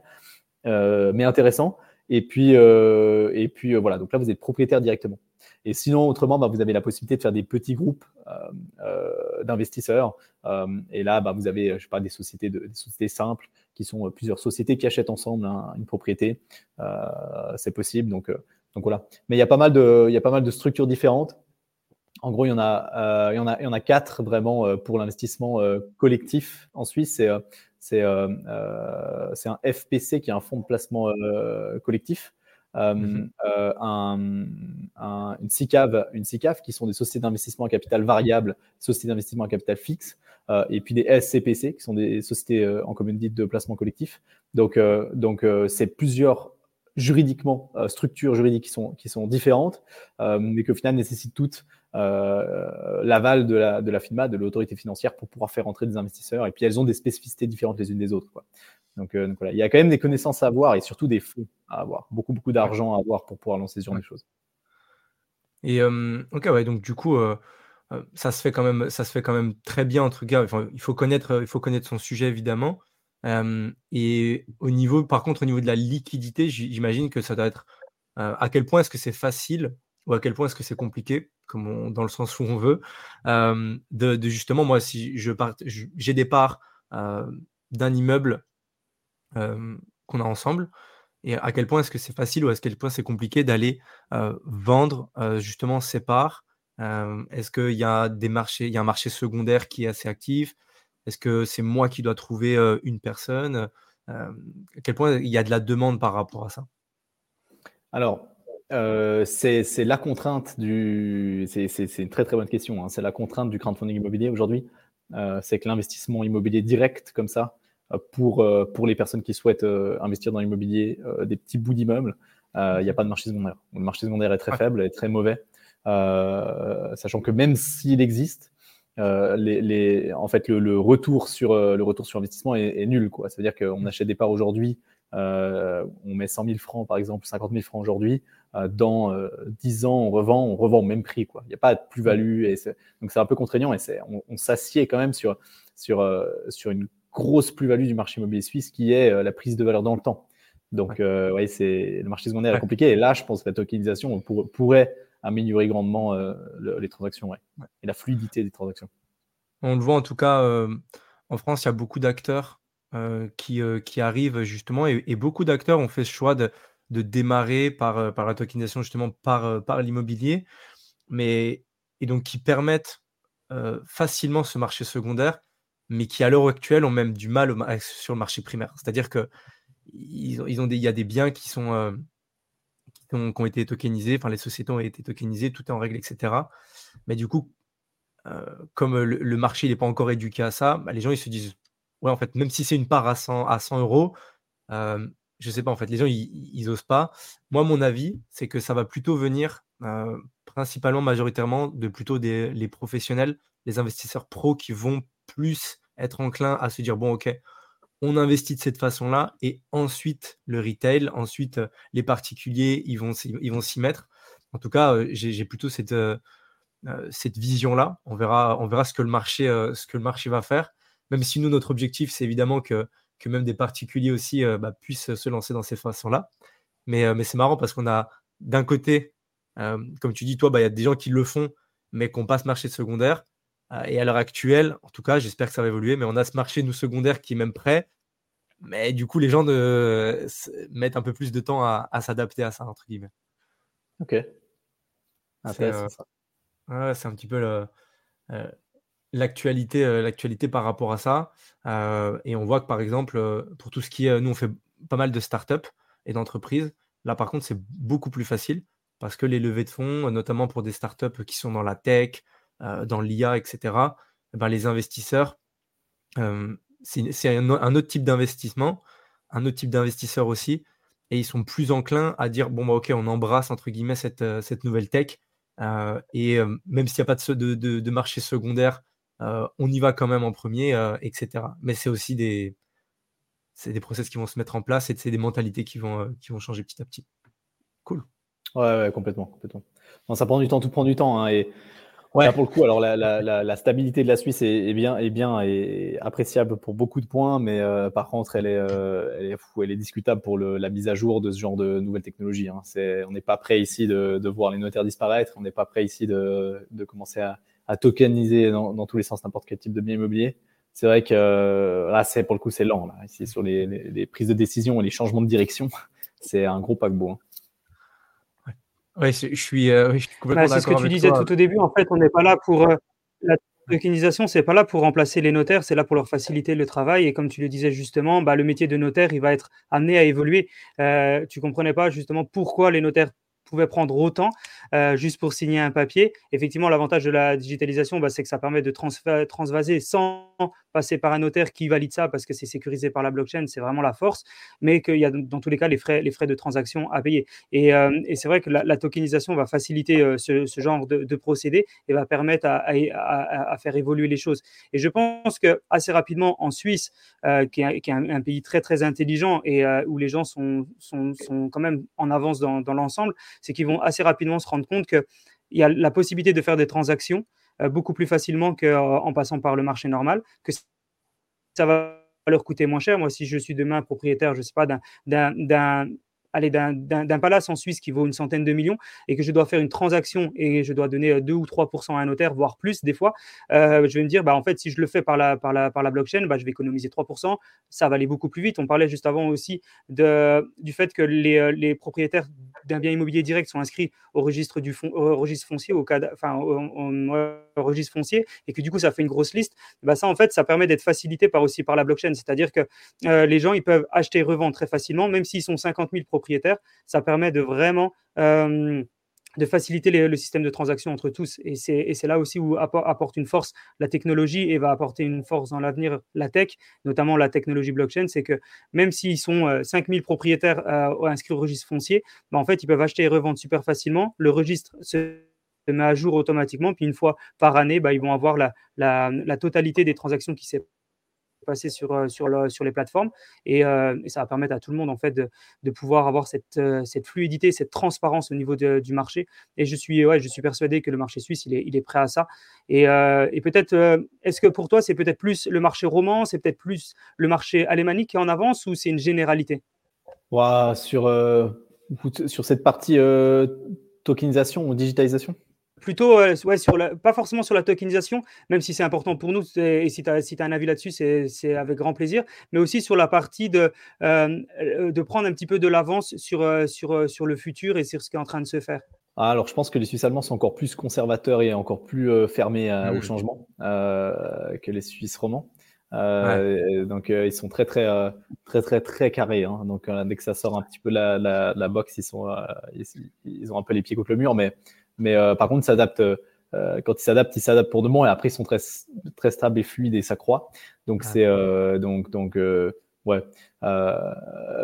mais intéressant. Et puis, et puis voilà, donc là, vous êtes propriétaire directement. Et sinon, autrement, bah, vous avez la possibilité de faire des petits groupes euh, euh, d'investisseurs. Euh, et là, bah, vous avez, je sais pas, des sociétés, de, des sociétés simples qui sont plusieurs sociétés qui achètent ensemble une propriété. c'est possible. Donc, donc voilà. Mais il y a pas mal de, il y a pas mal de structures différentes. En gros, il y en a, il y en a, il y en a quatre vraiment pour l'investissement collectif en Suisse. C'est, c'est, c'est un FPC qui est un fonds de placement collectif. Euh, mhm. euh, un, une SICAV, une SICAV qui sont des sociétés d'investissement en capital variable, sociétés d'investissement en capital fixe, euh, et puis des SCPC qui sont des sociétés en commune dite de placement collectif. Donc, donc c'est plusieurs juridiquement structures juridiques qui sont qui sont différentes, mais qui au final nécessitent toutes l'aval de la, de la FINMA, de l'autorité financière, pour pouvoir faire entrer des investisseurs. Et puis elles ont des spécificités différentes les unes des autres. Quoi. Euh, donc, voilà, il y a quand même des connaissances à avoir et surtout des fonds à avoir, beaucoup beaucoup d'argent à avoir pour pouvoir lancer ce genre de choses. Et euh, ok, ouais, donc du coup, euh, ça se fait quand même, ça se fait quand même très bien entre gars. Enfin, il faut connaître, il faut connaître son sujet évidemment. et au niveau, par contre, au niveau de la liquidité, j'imagine que ça doit être à quel point est-ce que c'est facile ou à quel point est-ce que c'est compliqué, dans le sens où on veut, de, de, justement, moi, si je part, j'ai des parts d'un immeuble qu'on a ensemble et à quel point est-ce que c'est facile ou à quel point c'est compliqué d'aller vendre justement ces parts? Est-ce qu'il y a des marchés, il y a un marché secondaire qui est assez actif? Est-ce que c'est moi qui dois trouver une personne? À quel point il y a de la demande par rapport à ça? Alors, c'est la contrainte du. C'est une très très bonne question. Hein. C'est la contrainte du crowdfunding immobilier aujourd'hui. c'est que l'investissement immobilier direct comme ça, pour, euh, pour les personnes qui souhaitent euh, investir dans l'immobilier, euh, des petits bouts d'immeubles, il n'y a pas de marché secondaire. Le marché secondaire est très faible et très mauvais, sachant que même s'il existe, les, les, en fait, le, retour sur, le retour sur investissement est, nul. Quoi. Ça veut dire qu'on mm. achète des parts aujourd'hui, on met 100 000 francs, par exemple, 50 000 francs aujourd'hui. Dans 10 ans, on revend, on revend au même prix. Il n'y a pas de plus-value. Et donc, c'est un peu contraignant et on, on s'assied quand même sur, sur, sur une grosse plus-value du marché immobilier suisse qui est euh, la prise de valeur dans le temps. Donc, euh, ouais. c'est le marché secondaire est compliqué. Et là, je pense que la tokenisation pourrait améliorer grandement euh, les transactions et la fluidité des transactions. On le voit en tout cas, en France, il y a beaucoup d'acteurs qui, qui arrivent justement et, beaucoup d'acteurs ont fait ce choix de, de démarrer par, par la tokenisation justement par, par l'immobilier, mais et donc qui permettent facilement ce marché secondaire mais qui à l'heure actuelle ont même du mal sur le marché primaire. C'est-à-dire que il y a des biens qui sont euh, qui, ont, été tokenisés, enfin les sociétés ont été tokenisées, tout est en règle, etc. Mais du coup, euh, comme le, marché n'est pas encore éduqué à ça, bah, les gens ils se disent ouais en fait même si c'est une part à 100 à 100 euros, euh, je sais pas en fait les gens ils, ils, osent pas. Moi mon avis c'est que ça va plutôt venir euh, principalement majoritairement de plutôt les professionnels, les investisseurs pros qui vont plus être enclin à se dire bon, ok, on investit de cette façon-là et ensuite le retail, ensuite euh, les particuliers, ils vont, s'y mettre. En tout cas, euh, j'ai plutôt cette, vision-là. On verra, on verra ce, que le marché, ce que le marché va faire. Même si nous, notre objectif, c'est évidemment que, que même des particuliers aussi bah, puissent se lancer dans ces façons-là. Mais, mais c'est marrant parce qu'on a d'un côté, comme tu dis, toi, bah, il y a des gens qui le font, mais qu'on passe marché secondaire. Euh, et à l'heure actuelle, en tout cas, j'espère que ça va évoluer, mais on a ce marché, nous, secondaire, qui est même prêt. Mais du coup, les gens de... mettent un peu plus de temps à, s'adapter à ça, entre guillemets. Ok. C'est un petit peu l'actualité l'actualité par rapport à ça. et on voit que par exemple, pour tout ce qui est, nous on fait pas mal de startups et d'entreprises. Là par contre, c'est beaucoup plus facile parce que les levées de fonds, notamment pour des startups qui sont dans la tech, dans l'IA, etc., eh ben, les investisseurs, c'est un, autre type d'investissement, un autre type d'investisseur aussi, et ils sont plus enclins à dire bon bah ok, on embrasse entre guillemets cette, cette nouvelle tech, et même s'il n'y a pas de, de, de, marché secondaire, on y va quand même en premier, etc. Mais c'est aussi des, c'est des process qui vont se mettre en place et c'est des mentalités qui vont, qui vont changer petit à petit. Cool. Ouais, complètement. complètement. ça prend du temps, tout prend du temps. Hein, et ouais. pour le coup, alors la, stabilité de la Suisse est, bien, est bien et appréciable pour beaucoup de points, mais euh, par contre, elle est, euh, elle, est elle est, discutable pour la mise à jour de ce genre de nouvelles technologies. Hein. on n'est pas prêt ici de, voir les notaires disparaître, on n'est pas prêt ici de, commencer à, tokeniser dans, tous les sens n'importe quel type de bien immobilier. C'est vrai que là, c'est pour le coup, c'est lent. Là. Ici, sur les, prises de décision et les changements de direction, c'est un gros paquebot. Hein. Oui, je suis, euh, je suis complètement bah, C'est ce que tu disais tout au début. En fait, on n'est pas là pour euh, la tokenisation, c'est pas là pour remplacer les notaires, c'est là pour leur faciliter le travail. Et comme tu le disais justement, bah, le métier de notaire, il va être amené à évoluer. Euh, tu comprenais pas justement pourquoi les notaires pouvait prendre autant euh, juste pour signer un papier. Effectivement, l'avantage de la digitalisation, bah, c'est que ça permet de transvaser sans passer par un notaire qui valide ça parce que c'est sécurisé par la blockchain, c'est vraiment la force, mais qu'il y a dans tous les cas les frais, de transaction à payer. Et, euh, c'est vrai que la, tokenisation va faciliter euh, ce, genre de, procédé et va permettre à, faire évoluer les choses. Et je pense que assez rapidement en Suisse, qui est, un, pays très très intelligent et où les gens sont, quand même en avance dans l'ensemble, c'est qu'ils vont assez rapidement se rendre compte qu'il y a la possibilité de faire des transactions euh, beaucoup plus facilement qu'en passant par le marché normal, que ça va leur coûter moins cher. Moi, si je suis demain propriétaire, je ne sais pas, d'un aller d'un palace en Suisse qui vaut une centaine de millions et que je dois faire une transaction et je dois donner 2 ou 3% à un notaire, voire plus des fois, euh, je vais me dire, bah, en fait, si je le fais par la, par la, par la blockchain, bah, je vais économiser 3% ça va aller beaucoup plus vite. On parlait juste avant aussi de, du fait que les, euh, les propriétaires d'un bien immobilier direct sont inscrits au registre, du fond, au registre foncier, au, enfin, au, registre foncier, et que du coup, ça fait une grosse liste. Bah, ça, en fait, ça permet d'être facilité par aussi par la blockchain. C'est-à-dire que euh, les gens, ils peuvent acheter et revendre très facilement, même s'ils sont 50 000 propriétaires ça permet de vraiment euh, de faciliter le système de transaction entre tous. Et c'est là aussi où apporte une force la technologie et va apporter une force dans l'avenir la tech, notamment la technologie blockchain. C'est que même s'ils sont 5000 euh, propriétaires euh, inscrits au registre foncier, bah, en fait, ils peuvent acheter et revendre super facilement. Le registre se met à jour automatiquement. Puis une fois par année, bah, ils vont avoir la, la totalité des transactions qui s'est passer sur, euh, sur, les plateformes. Euh, et, ça va permettre à tout le monde en fait, de, pouvoir avoir cette, euh, cette, fluidité, cette transparence au niveau du marché. Et je suis, ouais, je suis persuadé que le marché suisse, il est, prêt à ça. Et, et peut-être, est-ce que pour toi, c'est peut-être plus le marché roman, c'est peut-être plus le marché alémanique qui est en avance ou c'est une généralité? Sur, sur cette partie tokenisation ou digitalisation? Plutôt, euh, ouais, sur la, pas forcément sur la tokenisation, même si c'est important pour nous, et si tu as, si as, un avis là-dessus, c'est avec grand plaisir, mais aussi sur la partie de, euh, de prendre un petit peu de l'avance sur, euh, sur, sur le futur et sur ce qui est en train de se faire. Ah, alors, je pense que les Suisses allemands sont encore plus conservateurs et encore plus fermés au mmh. changement que les Suisses romans. Donc, ils sont très, très, très, très, très carrés. Hein. Donc, dès que ça sort un petit peu la, la, la boxe, ils, sont, ils, ils, ont un peu les pieds contre le mur, mais mais euh, par contre, s'adapte. Euh, quand ils s'adaptent, ils s'adaptent pour demain et après ils sont très, très stables et fluides et ça croît. Donc c'est euh, donc donc ouais.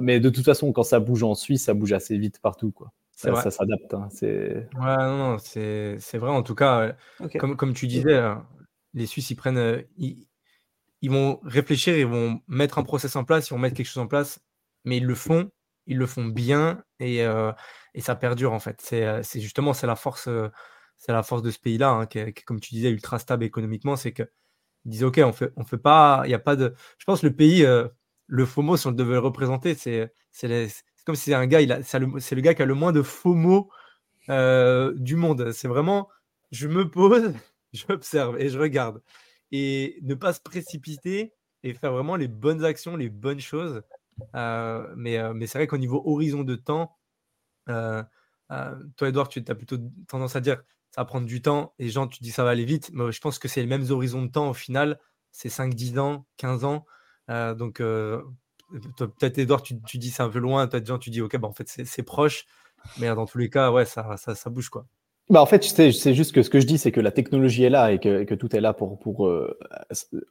mais de toute façon, quand ça bouge en Suisse, ça bouge assez vite partout quoi. Ça, s'adapte. Hein, ouais, non, non c'est vrai. En tout cas, comme, comme tu disais, les Suisses, ils prennent, ils, ils, vont réfléchir, ils vont mettre un process en place, ils vont mettre quelque chose en place, mais ils le font, ils le font bien et, et ça perdure en fait. C'est justement c'est la force c'est la force de ce pays-là, hein, qui, comme tu disais, ultra stable économiquement, c'est que disent ok, on fait on fait pas, il y a pas de, je pense le pays, le FOMO si on devait le représenter, c'est c'est comme si c'est un gars, il c'est le, gars qui a le moins de FOMO du monde. C'est vraiment, je me pose, j'observe et je regarde et ne pas se précipiter et faire vraiment les bonnes actions, les bonnes choses. Mais mais c'est vrai qu'au niveau horizon de temps, euh, toi, Edouard, tu as plutôt tendance à dire ça va prendre du temps et gens, tu dis ça va aller vite. Mais je pense que c'est les mêmes horizons de temps au final. C'est 5, 10 ans, 15 ans. donc, peut-être, Edouard, tu, dis c'est un peu loin. Peut-être, gens, tu dis ok, bah, en fait, c'est proche. Mais dans tous les cas, ouais, ça, ça, ça bouge quoi. Bah en fait, c'est juste que ce que je dis, c'est que la technologie est là et que, que tout est là pour, pour euh,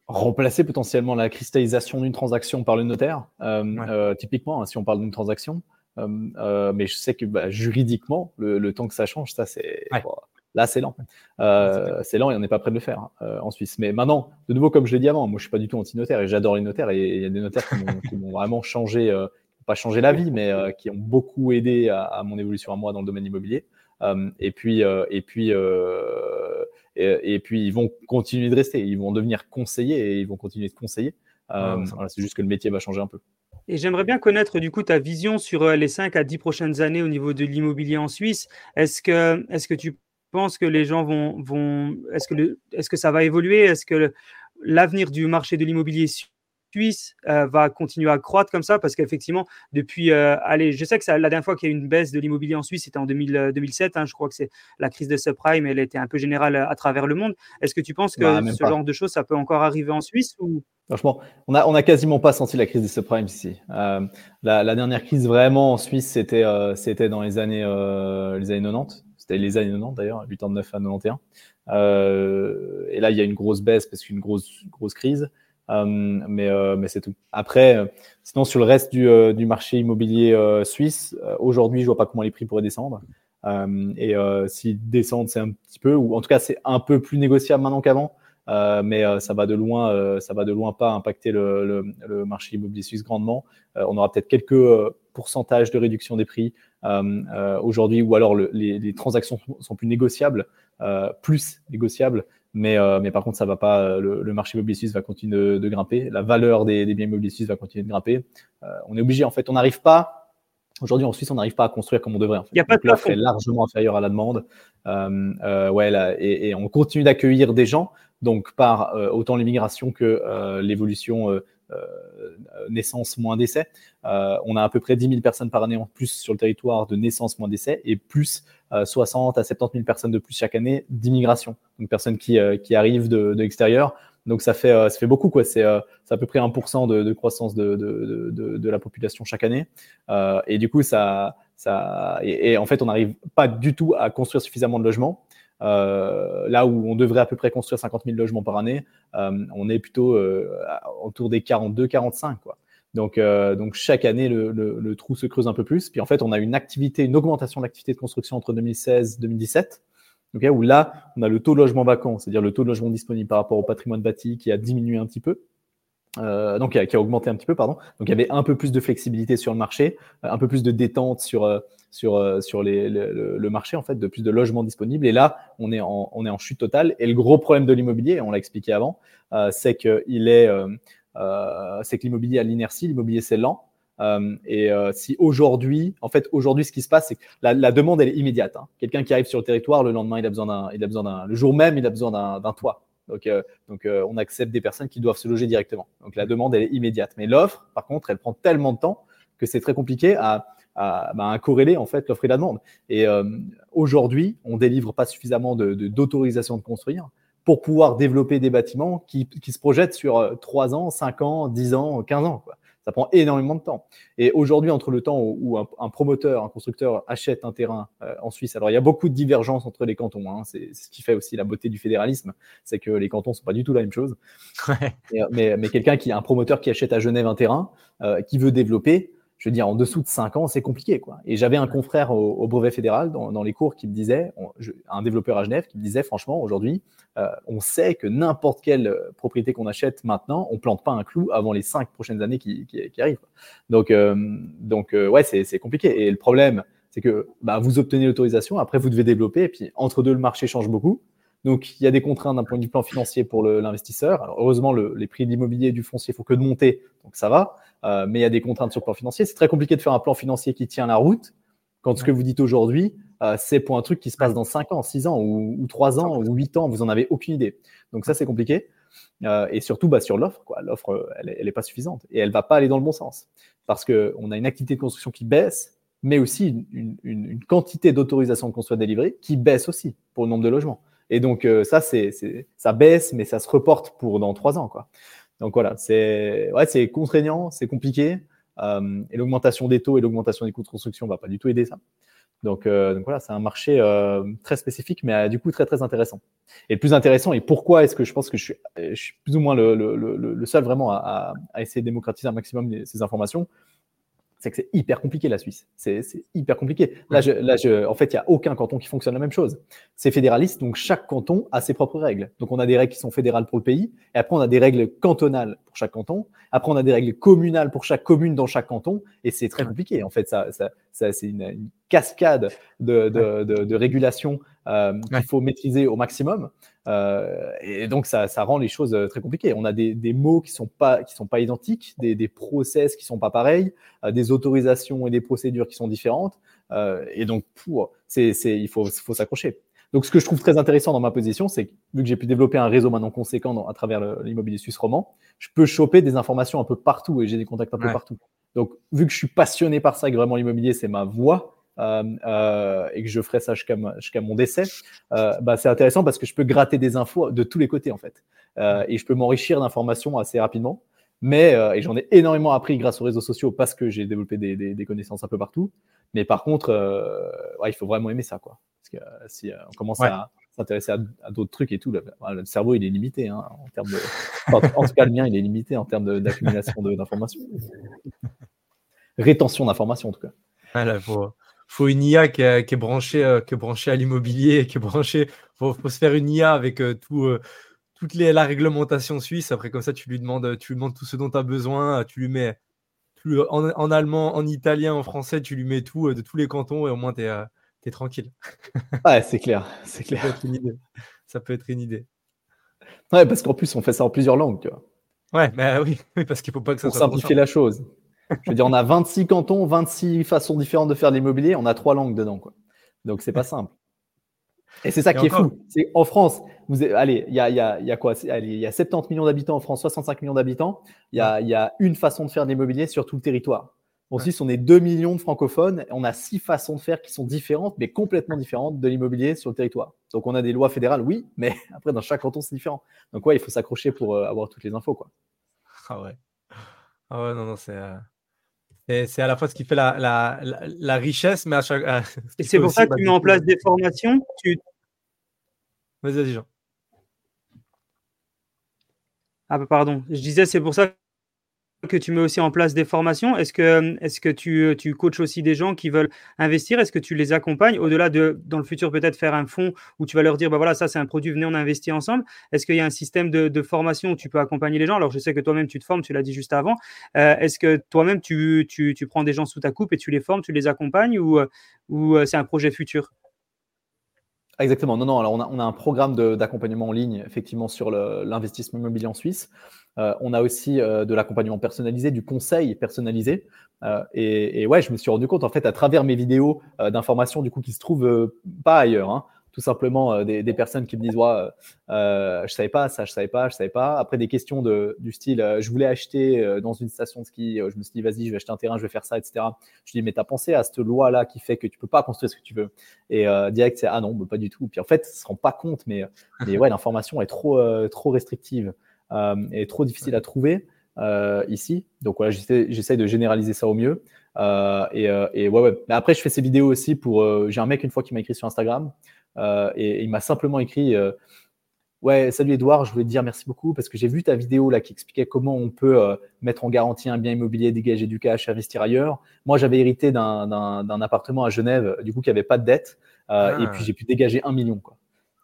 remplacer potentiellement la cristallisation d'une transaction par le notaire. Euh, euh, typiquement, hein, si on parle d'une transaction, mais je sais que bah, juridiquement, le, temps que ça change, ça c'est là c'est lent. c'est lent et on n'est pas prêt de le faire hein, en Suisse. Mais maintenant, de nouveau, comme je l'ai dit avant, moi je suis pas du tout anti-notaire et j'adore les notaires et il y a des notaires qui m'ont vraiment changé, pas changé la vie, mais qui ont beaucoup aidé à, à, mon évolution à moi dans le domaine immobilier. Euh, et puis, euh, et puis, euh, et, puis, ils vont continuer de rester. Ils vont devenir conseillers et ils vont continuer de conseiller. c'est juste que le métier va changer un peu. Et j'aimerais bien connaître du coup ta vision sur les 5 à 10 prochaines années au niveau de l'immobilier en Suisse. Est-ce que, est que tu penses que les gens vont, vont est-ce que, est-ce que ça va évoluer? Est-ce que l'avenir du marché de l'immobilier Suisse euh, va continuer à croître comme ça parce qu'effectivement, depuis, euh, allez, je sais que ça, la dernière fois qu'il y a eu une baisse de l'immobilier en Suisse, c'était en 2007. Euh, hein, je crois que c'est la crise de subprime, elle était un peu générale à travers le monde. Est-ce que tu penses que bah, ce genre de choses, ça peut encore arriver en Suisse ou... Franchement, on n'a on a quasiment pas senti la crise des subprimes ici. la, dernière crise vraiment en Suisse, c'était c'était dans les années, les années 90. C'était les années 90 d'ailleurs, 89 à 91. et là, il y a une grosse baisse parce qu'une grosse, grosse crise. Euh, mais euh, mais c'est tout. Après, euh, sinon sur le reste du, marché immobilier suisse, aujourd'hui, je vois pas comment les prix pourraient descendre. et s'ils descendent, c'est un petit peu, ou en tout cas, c'est un peu plus négociable maintenant qu'avant. Mais euh, ça va de loin, ça va de loin pas impacter le, marché immobilier suisse grandement. on aura peut-être quelques pourcentages de réduction des prix aujourd'hui, ou alors le, les, les, transactions sont plus négociables, plus négociables, mais, euh, mais par contre, ça va pas. Euh, le, le marché immobilier suisse va continuer de, de grimper. La valeur des, des, biens immobiliers suisses va continuer de grimper. Euh, on est obligé. En fait, on n'arrive pas. Aujourd'hui, en Suisse, on n'arrive pas à construire comme on devrait. En fait. Il y a pas de l'offre est largement inférieure à la demande. Euh, euh, ouais, là, et, et, on continue d'accueillir des gens. Donc, par autant l'immigration que l'évolution naissance moins décès. Euh, on a à peu près 10 000 personnes par année en plus sur le territoire de naissance moins décès et plus 60 à 70 000 personnes de plus chaque année d'immigration. Donc personnes qui, euh, qui arrivent de, de l'extérieur. Donc ça fait, euh, ça fait beaucoup, quoi. C'est à peu près 1% de, de croissance de, de, de, la population chaque année. et du coup, ça, ça et, en fait, on n'arrive pas du tout à construire suffisamment de logements. Euh, là où on devrait à peu près construire 50 000 logements par année, euh, on est plutôt euh, autour des 42-45. Quoi. Donc, donc chaque année, le, le, le, trou se creuse un peu plus. Puis en fait, on a une activité, une augmentation de l'activité de construction entre 2016 et 2017. Okay, où là, on a le taux de logement vacant, c'est-à-dire le taux de logement disponible par rapport au patrimoine bâti qui a diminué un petit peu. Euh, donc qui a, qui a, augmenté un petit peu, pardon. Donc il y avait un peu plus de flexibilité sur le marché, un peu plus de détente sur sur sur les, le, le, marché en fait, de plus de logements disponibles. Et là, on est en on est en chute totale. Et le gros problème de l'immobilier, on l'a expliqué avant, euh, c'est que il est euh, euh c'est que l'immobilier a l'inertie, l'immobilier c'est lent. Euh, et si aujourd'hui, en fait, aujourd'hui, ce qui se passe, c'est que la, la, demande elle est immédiate. Hein. Quelqu'un qui arrive sur le territoire, le lendemain, il a besoin d'un, il a besoin d'un, le jour même, il a besoin d'un toit. Donc, euh, euh, on accepte des personnes qui doivent se loger directement. Donc la demande, elle est immédiate. Mais l'offre, par contre, elle prend tellement de temps que c'est très compliqué à, à, bah, à, corréler en fait l'offre et la demande. Et euh, aujourd'hui, on délivre pas suffisamment d'autorisation de, construire pour pouvoir développer des bâtiments qui, se projettent sur 3 ans, 5 ans, 10 ans, 15 ans. Ça prend énormément de temps. Et aujourd'hui, entre le temps où, un, promoteur, un constructeur achète un terrain euh, en Suisse, alors il y a beaucoup de divergences entre les cantons. Hein, c'est ce qui fait aussi la beauté du fédéralisme, c'est que les cantons sont pas du tout la même chose. Ouais. mais, mais quelqu'un qui a un promoteur qui achète à Genève un terrain, euh, qui veut développer, je veux dire, en dessous de 5 ans, c'est compliqué. Quoi. Et j'avais un confrère au, brevet fédéral dans, dans, les cours qui me disait, un développeur à Genève qui me disait, franchement, aujourd'hui, euh, on sait que n'importe quelle euh, propriété qu'on achète maintenant, on plante pas un clou avant les 5 prochaines années qui, qui, qui arrivent. Donc, euh, donc euh, ouais, c'est compliqué. Et le problème, c'est que bah, vous obtenez l'autorisation, après vous devez développer, et puis entre deux, le marché change beaucoup. Donc, il y a des contraintes d'un point de vue plan financier pour l'investisseur. Alors, heureusement, le, les prix de l'immobilier et du foncier, faut que de monter, donc ça va. Euh, mais il y a des contraintes sur le plan financier. C'est très compliqué de faire un plan financier qui tient la route quand ce que vous dites aujourd'hui, euh, c'est pour un truc qui se passe dans 5 ans, 6 ans, ou, ou 3 ans, ou 8 ans, vous n'en avez aucune idée. Donc ça, c'est compliqué. Euh, et surtout bah, sur l'offre, quoi. L'offre, elle n'est pas suffisante et elle va pas aller dans le bon sens parce qu'on a une activité de construction qui baisse mais aussi une, quantité d'autorisation de construire délivrée qui baisse aussi pour le nombre de logements. Et donc, euh, ça, c'est, ça baisse, mais ça se reporte pour dans trois ans. Quoi. Donc voilà, c'est ouais, contraignant, c'est compliqué. Euh, et l'augmentation des taux et l'augmentation des coûts de construction ne va pas du tout aider ça. Donc, euh, donc voilà, c'est un marché très spécifique, mais du coup très très intéressant. Et le plus intéressant, et pourquoi est-ce que je pense que je suis, je suis plus ou moins le, le, le, seul vraiment à, à, essayer de démocratiser un maximum ces informations, c'est que c'est hyper compliqué la Suisse. C'est hyper compliqué. Là, je, là je, en fait, il n'y a aucun canton qui fonctionne la même chose. C'est fédéraliste, donc chaque canton a ses propres règles. Donc on a des règles qui sont fédérales pour le pays, et après on a des règles cantonales pour chaque canton. Après on a des règles communales pour chaque commune dans chaque canton, et c'est très compliqué. En fait, ça, ça, ça c'est une, une, cascade de, de, de, de régulation euh, qu'il faut maîtriser au maximum. Euh, et donc, ça, ça, rend les choses euh, très compliquées. On a des, des mots qui ne sont, pas, qui sont pas identiques, des, des process qui ne sont pas pareils, euh, des autorisations et des procédures qui sont différentes. Et donc, pour, il faut, faut s'accrocher. Donc, ce que je trouve très intéressant dans ma position, c'est que vu que j'ai pu développer un réseau maintenant conséquent dans, à travers l'immobilier suisse roman, je peux choper des informations un peu partout et j'ai des contacts un peu partout. Donc, vu que je suis passionné par ça, que vraiment l'immobilier, c'est ma voie, euh, euh, et que je ferai ça jusqu'à mon décès, euh, bah, c'est intéressant parce que je peux gratter des infos de tous les côtés en fait. et je peux m'enrichir d'informations assez rapidement. Mais, et j'en ai énormément appris grâce aux réseaux sociaux parce que j'ai développé des, des, connaissances un peu partout. Mais par contre, ouais, il faut vraiment aimer ça. Quoi. Parce que si on commence à s'intéresser à, d'autres trucs et tout, le, le, cerveau, il est limité. Hein, en, termes de, en, tout cas, le mien, il est limité en termes d'accumulation d'informations. Rétention d'informations, en tout cas. Ah, là, faut, une IA qui, est, branchée, euh, qui est branchée à l'immobilier, qui est branchée. Faut, faut se faire une IA avec euh, tout, euh, toute les, la réglementation suisse. Après, comme ça, tu lui demandes, tu lui demandes tout ce dont tu as besoin. Tu lui mets en, en, allemand, en italien, en français, tu lui mets tout de tous les cantons et au moins tu es, es, tranquille. ouais, c'est clair, c'est clair. Ça peut, ça peut être une idée. Ouais, parce qu'en plus, on fait ça en plusieurs langues, tu vois. Ouais, bah oui, oui parce qu'il faut pas que ça Pour simplifier la chose. Je veux dire, on a 26 cantons, 26 façons différentes de faire de l'immobilier, on a trois langues dedans. Quoi. Donc, c'est pas simple. Et c'est ça qui est fou. C'est en France, vous allez, il y a, y, a, y a, quoi? Il y a 70 millions d'habitants en France, 65 millions d'habitants. Il y a, y a, une façon de faire de l'immobilier sur tout le territoire. En Suisse, on est 2 millions de francophones. On a six façons de faire qui sont différentes, mais complètement différentes de l'immobilier sur le territoire. Donc, on a des lois fédérales, oui, mais après, dans chaque canton, c'est différent. Donc, ouais, il faut s'accrocher pour euh, avoir toutes les infos. Quoi. Ah ouais. Ah ouais, non, non, c'est. Euh, c'est à la fois ce qui fait la, la, la, richesse, mais à chaque. Et c'est pour ça que bah, tu mets en place des formations. Tu... Vas-y, vas-y, Jean. Ah, bah, pardon. Je disais, c'est pour ça que tu mets aussi en place des formations. Est-ce que, est que tu, tu coaches aussi des gens qui veulent investir? Est-ce que tu les accompagnes? Au-delà de, dans le futur, peut-être faire un fonds où tu vas leur dire, bah voilà, ça c'est un produit, venez, on investit ensemble. Est-ce qu'il y a un système de, formation où tu peux accompagner les gens? Alors, je sais que toi-même, tu te formes, tu l'as dit juste avant. Euh, est-ce que toi-même, tu, tu, tu, prends des gens sous ta coupe et tu les formes, tu les accompagnes ou, ou euh, c'est un projet futur? Exactement. Non, non. Alors, on a, on a un programme d'accompagnement en ligne, effectivement, sur l'investissement immobilier en Suisse. Euh, on a aussi euh, de l'accompagnement personnalisé, du conseil personnalisé. Euh, et, et, ouais, je me suis rendu compte, en fait, à travers mes vidéos d'information, du coup, qui se trouvent pas ailleurs. Hein, tout simplement des, des, personnes qui me disent ouais, euh, je savais pas ça, je savais pas, je savais pas. Après des questions de, du style je voulais acheter dans une station de ski, je me suis dit vas-y, je vais acheter un terrain, je vais faire ça, etc. Je dis mais t'as pensé à cette loi là qui fait que tu peux pas construire ce que tu veux? Et direct c'est ah non, bah, pas du tout. Puis en fait, ils se rend pas compte, mais, mais ouais, l'information est trop trop restrictive. Euh, est trop difficile à trouver euh, ici. Donc voilà, j'essaie de généraliser ça au mieux. Euh, et, et, ouais, ouais. Mais après, je fais ces vidéos aussi pour. J'ai un mec une fois qui m'a écrit sur Instagram et, il m'a simplement écrit. Ouais, salut Edouard, je voulais te dire merci beaucoup parce que j'ai vu ta vidéo là qui expliquait comment on peut mettre en garantie un bien immobilier, dégager du cash, investir ailleurs. Moi, j'avais hérité d'un appartement à Genève, du coup, qui avait pas de dette, et ah. puis j'ai pu dégager un million. Quoi.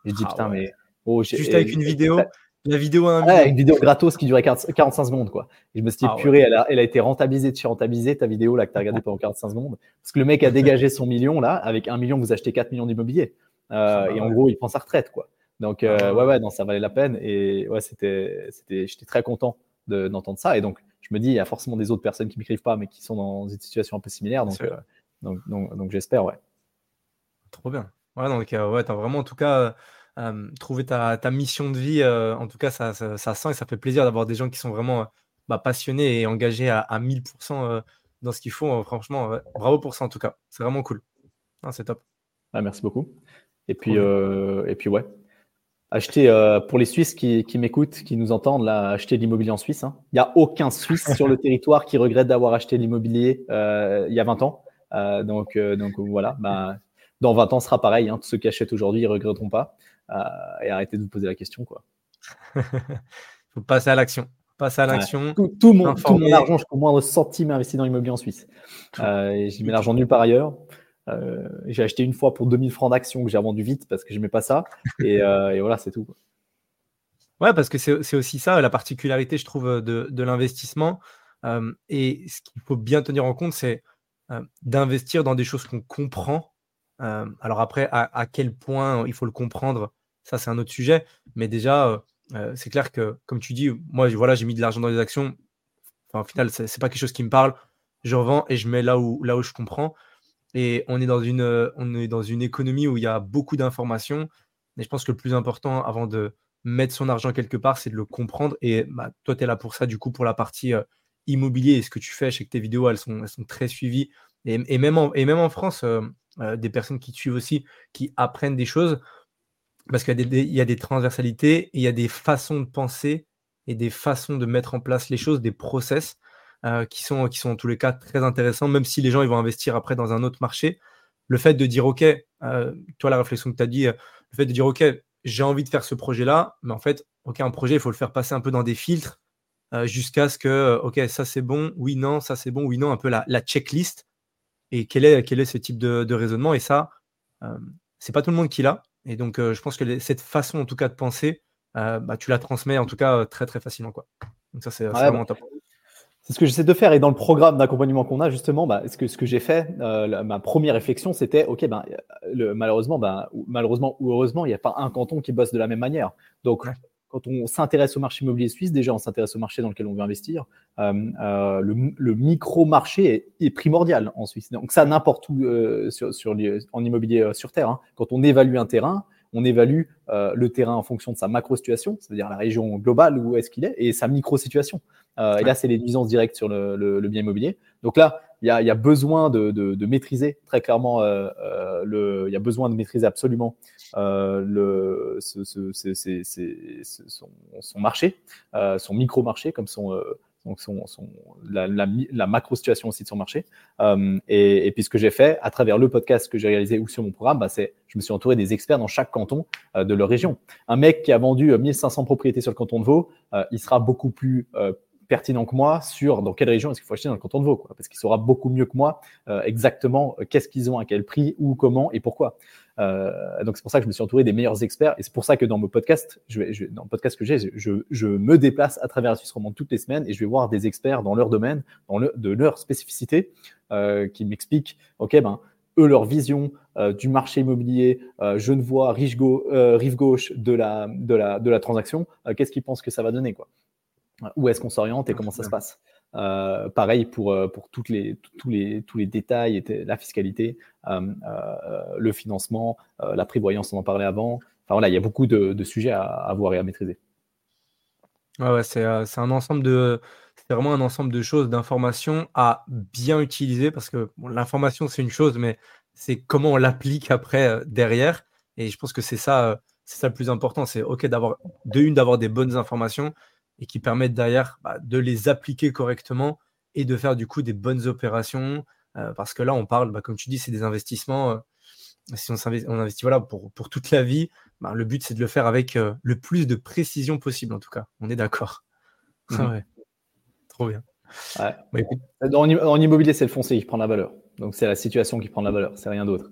J'ai dit ah putain, mais oh, juste avec une vidéo. La vidéo a un une vidéo gratos qui durait 45 secondes, quoi. Et je me suis dit, ah purée, elle, a, elle, a, été rentabilisée, tu rentabilisée ta vidéo, là, que tu as regardée pendant 45 secondes. Parce que le mec a dégagé son million, là, avec un million, vous achetez 4 millions d'immobilier. Euh, et en gros, il prend sa retraite, quoi. Donc, euh, ah ouais, ouais, non, ça valait la peine. Et ouais, c'était, c'était, j'étais très content d'entendre ça. Et donc, je me dis, il y a forcément des autres personnes qui m'écrivent pas, mais qui sont dans une situation un peu similaire. Donc, euh, donc, donc, donc j'espère, ouais. Trop bien. Ouais, donc, ouais, t'as vraiment, en tout cas, trouver ta, mission de vie. en tout cas, ça, ça, sent et ça fait plaisir d'avoir des gens qui sont vraiment bah, passionnés et engagés à, 1000% dans ce qu'ils font. franchement, bravo pour ça en tout cas. C'est vraiment cool. Ah, c'est top. Ah, merci beaucoup. Et puis, et puis ouais, Acheter euh, pour les Suisses qui, m'écoutent, qui nous entendent, là, acheter de l'immobilier en Suisse. Hein. Il n'y a aucun Suisse sur le territoire qui regrette d'avoir acheté l'immobilier euh, il y a 20 ans. Euh, donc, donc voilà, bah, dans 20 ans, ce sera pareil. Hein. Tous ceux qui achètent aujourd'hui, ils ne regretteront pas. et arrêtez de vous poser la question. Il faut passer à l'action. Passer à l'action. Tout, mon, argent, jusqu'au moindre centime investi dans l'immobilier en Suisse. J'y mets l'argent nulle part ailleurs. Euh, j'ai acheté une fois pour 2000 francs d'actions que j'ai revendu vite parce que je n'aimais pas ça. Euh, et, voilà, c'est tout. Ouais, parce que c'est aussi ça, la particularité, je trouve, de, l'investissement. Euh, et ce qu'il faut bien tenir en compte, c'est d'investir dans des choses qu'on comprend. alors après, à, quel point il faut le comprendre, ça c'est un autre sujet. Mais déjà, c'est clair que, comme tu dis, moi, voilà, j'ai mis de l'argent dans les actions. Enfin, au final, c'est pas quelque chose qui me parle. Je revends et je mets là où, là où je comprends. Et on est dans une, euh, on est dans une économie où il y a beaucoup d'informations. Et je pense que le plus important avant de mettre son argent quelque part, c'est de le comprendre. Et bah, toi, tu es là pour ça, du coup, pour la partie euh, immobilier et ce que tu fais. Je sais que tes vidéos, elles sont, elles sont très suivies. Et, même, en, et même en France, euh, des personnes qui te suivent aussi, qui apprennent des choses. Parce qu'il y, y, a des transversalités, il y a des façons de penser et des façons de mettre en place les choses, des process. Euh, qui, sont, qui sont en tous les cas très intéressants, même si les gens ils vont investir après dans un autre marché. Le fait de dire, OK, euh, toi, la réflexion que tu as dit, euh, le fait de dire, OK, j'ai envie de faire ce projet-là, mais en fait, OK, un projet, il faut le faire passer un peu dans des filtres jusqu'à ce que, OK, ça c'est bon, oui, non, ça c'est bon, oui, non, un peu la, la checklist. Et quel est, quel est ce type de, raisonnement? Et ça, c'est pas tout le monde qui l'a. Et donc, je pense que cette façon, en tout cas, de penser, bah, tu la transmets, en tout cas, très, très facilement. Quoi. Donc, ça, c'est vraiment top. C'est ce que j'essaie de faire. Et dans le programme d'accompagnement qu'on a, justement, bah, ce que, ce que j'ai fait, euh, ma première réflexion, c'était OK, ben, le, malheureusement, ben, malheureusement ou heureusement, il n'y a pas un canton qui bosse de la même manière. Donc, quand on s'intéresse au marché immobilier suisse, déjà, on s'intéresse au marché dans lequel on veut investir. Euh, euh, le, micro-marché est, primordial en Suisse. Donc, ça, n'importe où sur, sur, en immobilier sur Terre. Hein. Quand on évalue un terrain, on évalue le terrain en fonction de sa macro-situation, c'est-à-dire la région globale où est-ce qu'il est, et sa micro-situation. Euh, et là, c'est les nuisances directes sur le, bien immobilier. Donc là, il y a, besoin de, maîtriser très clairement, euh, euh, le, il y a besoin de maîtriser absolument le, son, marché, son micro-marché, comme son, donc son, la, macro-situation aussi de son marché. et, puis ce que j'ai fait à travers le podcast que j'ai réalisé ou sur mon programme, bah, c'est je me suis entouré des experts dans chaque canton de leur région. Un mec qui a vendu 1500 propriétés sur le canton de Vaud, il sera beaucoup plus pertinent que moi sur dans quelle région est-ce qu'il faut acheter dans le canton de Vaud, quoi, parce qu'il saura beaucoup mieux que moi euh, exactement euh, qu'est-ce qu'ils ont, à quel prix, où, comment et pourquoi. Euh, donc c'est pour ça que je me suis entouré des meilleurs experts et c'est pour ça que dans mon podcast, je vais, je, dans le podcast que j'ai, je, je, me déplace à travers la Suisse romande toutes les semaines et je vais voir des experts dans leur domaine, dans le, de leur spécificité, euh, qui m'expliquent, ok, ben eux leur vision euh, du marché immobilier euh, Genevois, rive, rive gauche de la, de la, de la transaction, qu'est-ce qu'ils pensent que ça va donner quoi où est-ce qu'on s'oriente et comment ça se passe? Euh, pareil pour, euh, pour toutes les, tous, les, tous les détails, la fiscalité, euh, le financement, la prévoyance, on en parlait avant. Enfin voilà, il y a beaucoup de, sujets à, voir et à maîtriser. Ouais, c'est un ensemble de, c'est vraiment un ensemble de choses, d'informations à bien utiliser parce que l'information c'est une chose, mais c'est comment on l'applique après derrière. Et je pense que c'est ça, c'est ça le plus important. C'est ok d'avoir de une d'avoir des bonnes informations, et qui permettent derrière bah, de les appliquer correctement et de faire du coup des bonnes opérations. Euh, parce que là, on parle, bah, comme tu dis, c'est des investissements. Euh, si on, on, investit voilà, pour, pour toute la vie, bah, le but c'est de le faire avec euh, le plus de précision possible, en tout cas. On est d'accord. Mhm. Trop bien. en, immobilier, c'est le foncier qui prend la valeur. Donc c'est la situation qui prend la valeur, c'est rien d'autre.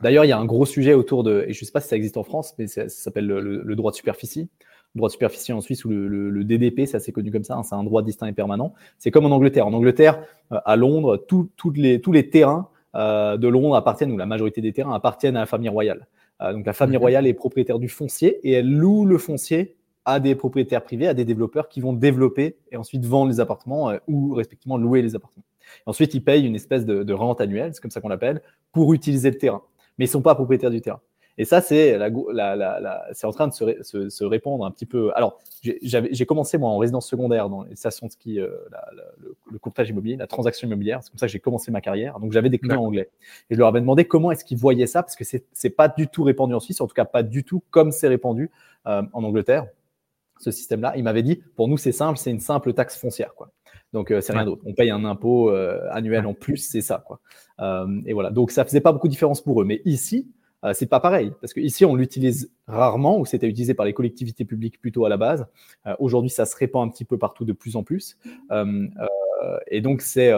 D'ailleurs, il y a un gros sujet autour de, et je ne sais pas si ça existe en France, mais ça, s'appelle le, droit de superficie droit de superficie en Suisse ou le, DDP, c'est assez connu comme ça, hein, c'est un droit distinct et permanent. C'est comme en Angleterre. En Angleterre, euh, à Londres, les, tous les terrains euh, de Londres appartiennent, ou la majorité des terrains appartiennent à la famille royale. Euh, donc la famille royale est propriétaire du foncier et elle loue le foncier à des propriétaires privés, à des développeurs qui vont développer et ensuite vendre les appartements ou respectivement louer les appartements. ensuite, ils payent une espèce de, de rente annuelle, c'est comme ça qu'on l'appelle, pour utiliser le terrain. Mais ils ne sont pas propriétaires du terrain. Et ça, c'est la, c'est en train de se, se, répandre un petit peu. Alors, j'ai commencé moi en résidence secondaire dans les stations de ski, euh, le, le, courtage immobilier, la transaction immobilière. C'est comme ça que j'ai commencé ma carrière. Donc, j'avais des clients anglais. Et je leur avais demandé comment est-ce qu'ils voyaient ça, parce que c'est n'est pas du tout répandu en Suisse, en tout cas pas du tout comme c'est répandu euh, en Angleterre ce système-là. Il m'avait dit, pour nous, c'est simple, c'est une simple taxe foncière. Quoi. Donc, euh, c'est rien d'autre. On paye un impôt annuel en plus, c'est ça. Quoi. Et voilà. Donc, ça faisait pas beaucoup de différence pour eux. Mais ici, c'est pas pareil. Parce que ici, on l'utilise rarement, ou c'était utilisé par les collectivités publiques plutôt à la base. Aujourd'hui, ça se répand un petit peu partout de plus en plus. et donc, c'est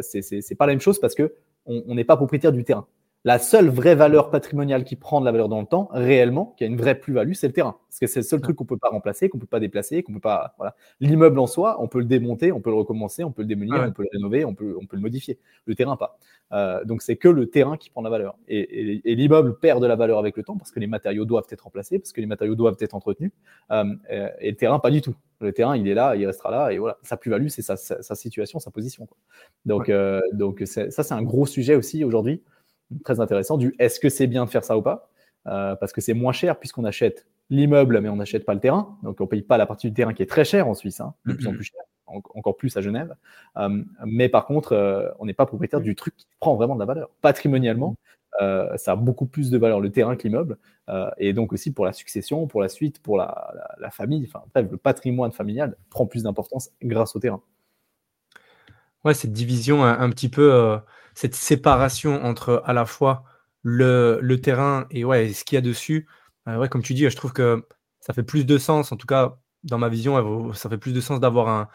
c'est pas la même chose parce que on n'est pas propriétaire du terrain la seule vraie valeur patrimoniale qui prend de la valeur dans le temps, réellement, qui a une vraie plus-value, c'est le terrain. Parce que c'est le seul truc qu'on peut pas remplacer, qu'on peut pas déplacer, qu'on peut pas. Voilà. L'immeuble en soi, on peut le démonter, on peut le recommencer, on peut le démolir, on peut le rénover, on peut, on peut le modifier. Le terrain, pas. Euh, donc c'est que le terrain qui prend de la valeur. Et, l'immeuble perd de la valeur avec le temps parce que les matériaux doivent être remplacés, parce que les matériaux doivent être entretenus. Euh, et le terrain, pas du tout. Le terrain, il est là, il restera là, et voilà. Sa plus-value, c'est sa, situation, sa position. Donc, euh, donc ça, c'est un gros sujet aussi aujourd'hui très intéressant du est-ce que c'est bien de faire ça ou pas euh, Parce que c'est moins cher puisqu'on achète l'immeuble, mais on n'achète pas le terrain. Donc on ne paye pas la partie du terrain qui est très chère en Suisse, hein, de plus en mm-hmm. plus cher, encore plus à Genève. Euh, mais par contre, euh, on n'est pas propriétaire du truc qui prend vraiment de la valeur. Patrimonialement, ça a beaucoup plus de valeur le terrain que l'immeuble. et donc aussi pour la succession, pour la suite, pour la, la famille. Enfin, bref, le patrimoine familial prend plus d'importance grâce au terrain. Ouais, cette division un, un petit peu cette séparation entre à la fois le, terrain et ouais, ce qu'il y a dessus, euh, ouais, comme tu dis, je trouve que ça fait plus de sens, en tout cas dans ma vision, ça fait plus de sens d'avoir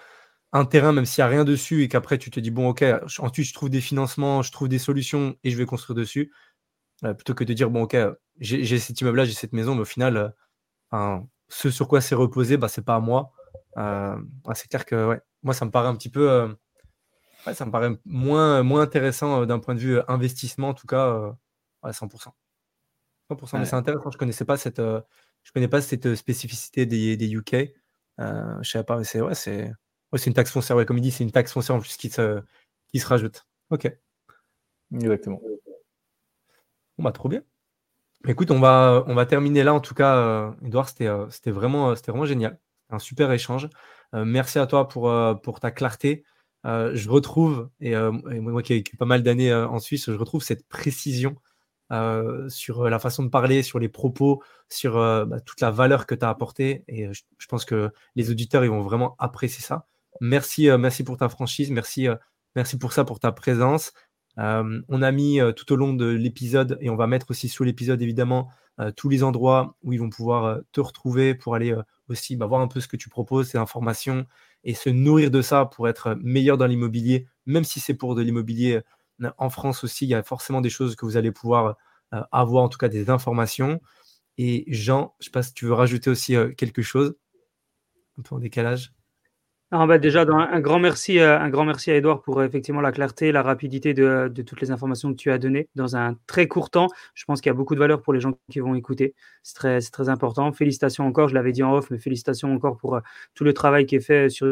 un, terrain, même s'il n'y a rien dessus, et qu'après tu te dis, bon, ok, ensuite je trouve des financements, je trouve des solutions et je vais construire dessus, euh, plutôt que de dire, bon, ok, j'ai cet immeuble-là, j'ai cette maison, mais au final, euh, ce sur quoi c'est reposé, bah, c'est pas à moi. c'est clair que ouais, moi, ça me paraît un petit peu ça me paraît moins, moins intéressant euh, d'un point de vue euh, investissement, en tout cas, euh, à 100%. 100%, mais c'est intéressant. Je connaissais pas cette, je connais pas cette spécificité des, des UK. Euh, je savais pas, mais c'est ouais, c'est une taxe foncière. comme il dit, c'est une taxe foncière en plus qui se, qui se rajoute. Ok. Exactement. Bon, bah, trop bien. Écoute, on va, on va terminer là. En tout cas, Edouard, c'était c'était vraiment, vraiment génial. Un super échange. merci à toi pour, pour ta clarté. Euh, je retrouve, euh, et, moi qui ai vécu pas mal d'années euh, en Suisse, je retrouve cette précision sur la façon de parler, sur les propos, sur bah, toute la valeur que tu as apportée. Et je, pense que les auditeurs, ils vont vraiment apprécier ça. Merci, merci pour ta franchise, merci, merci pour ça, pour ta présence. on a mis tout au long de l'épisode, et on va mettre aussi sous l'épisode évidemment tous les endroits où ils vont pouvoir te retrouver pour aller aussi bah, voir un peu ce que tu proposes, ces informations, et se nourrir de ça pour être meilleur dans l'immobilier, même si c'est pour de l'immobilier euh, en France aussi, il y a forcément des choses que vous allez pouvoir euh, avoir, en tout cas des informations. Et Jean, je ne sais pas si tu veux rajouter aussi euh, quelque chose, un peu en décalage. Ah, bah, déjà, un grand merci, euh, un grand merci à Edouard pour euh, effectivement la clarté, la rapidité de, toutes les informations que tu as données dans un très court temps. Je pense qu'il y a beaucoup de valeur pour les gens qui vont écouter. C'est très, très important. Félicitations encore, je l'avais dit en off, mais félicitations encore pour euh, tout le travail qui est fait sur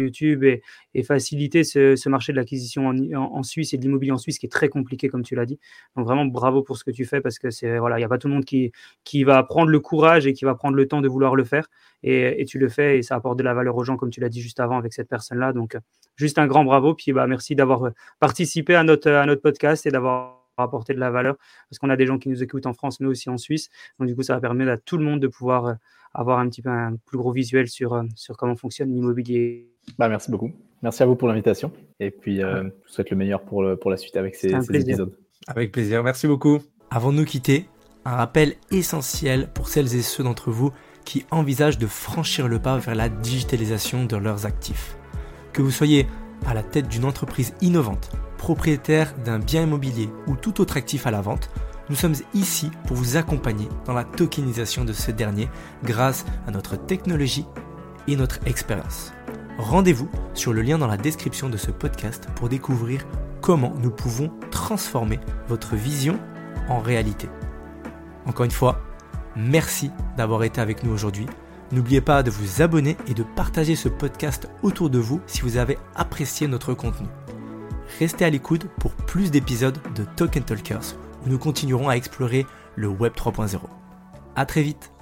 YouTube et, faciliter ce, marché de l'acquisition en, Suisse et de l'immobilier en Suisse qui est très compliqué, comme tu l'as dit. Donc vraiment bravo pour ce que tu fais parce que c'est voilà, il n'y a pas tout le monde qui, qui va prendre le courage et qui va prendre le temps de vouloir le faire. Et, tu le fais et ça apporte de la valeur aux gens, comme tu l'as dit juste avant avec cette personne-là. Donc juste un grand bravo. Puis bah, merci d'avoir participé à notre, à notre podcast et d'avoir apporté de la valeur parce qu'on a des gens qui nous écoutent en France mais aussi en Suisse. Donc du coup, ça va permettre à tout le monde de pouvoir avoir un petit peu un plus gros visuel sur, sur comment fonctionne l'immobilier bah, merci beaucoup. Merci à vous pour l'invitation. Et puis, euh, je vous souhaite le meilleur pour, pour la suite avec ces, épisodes. Avec plaisir. Merci beaucoup. Avant de nous quitter, un rappel essentiel pour celles et ceux d'entre vous qui envisagent de franchir le pas vers la digitalisation de leurs actifs. Que vous soyez à la tête d'une entreprise innovante, propriétaire d'un bien immobilier ou tout autre actif à la vente, nous sommes ici pour vous accompagner dans la tokenisation de ce dernier grâce à notre technologie et notre expérience. Rendez-vous sur le lien dans la description de ce podcast pour découvrir comment nous pouvons transformer votre vision en réalité. Encore une fois, merci d'avoir été avec nous aujourd'hui. N'oubliez pas de vous abonner et de partager ce podcast autour de vous si vous avez apprécié notre contenu. Restez à l'écoute pour plus d'épisodes de Talk Talkers où nous continuerons à explorer le Web 3.0. À très vite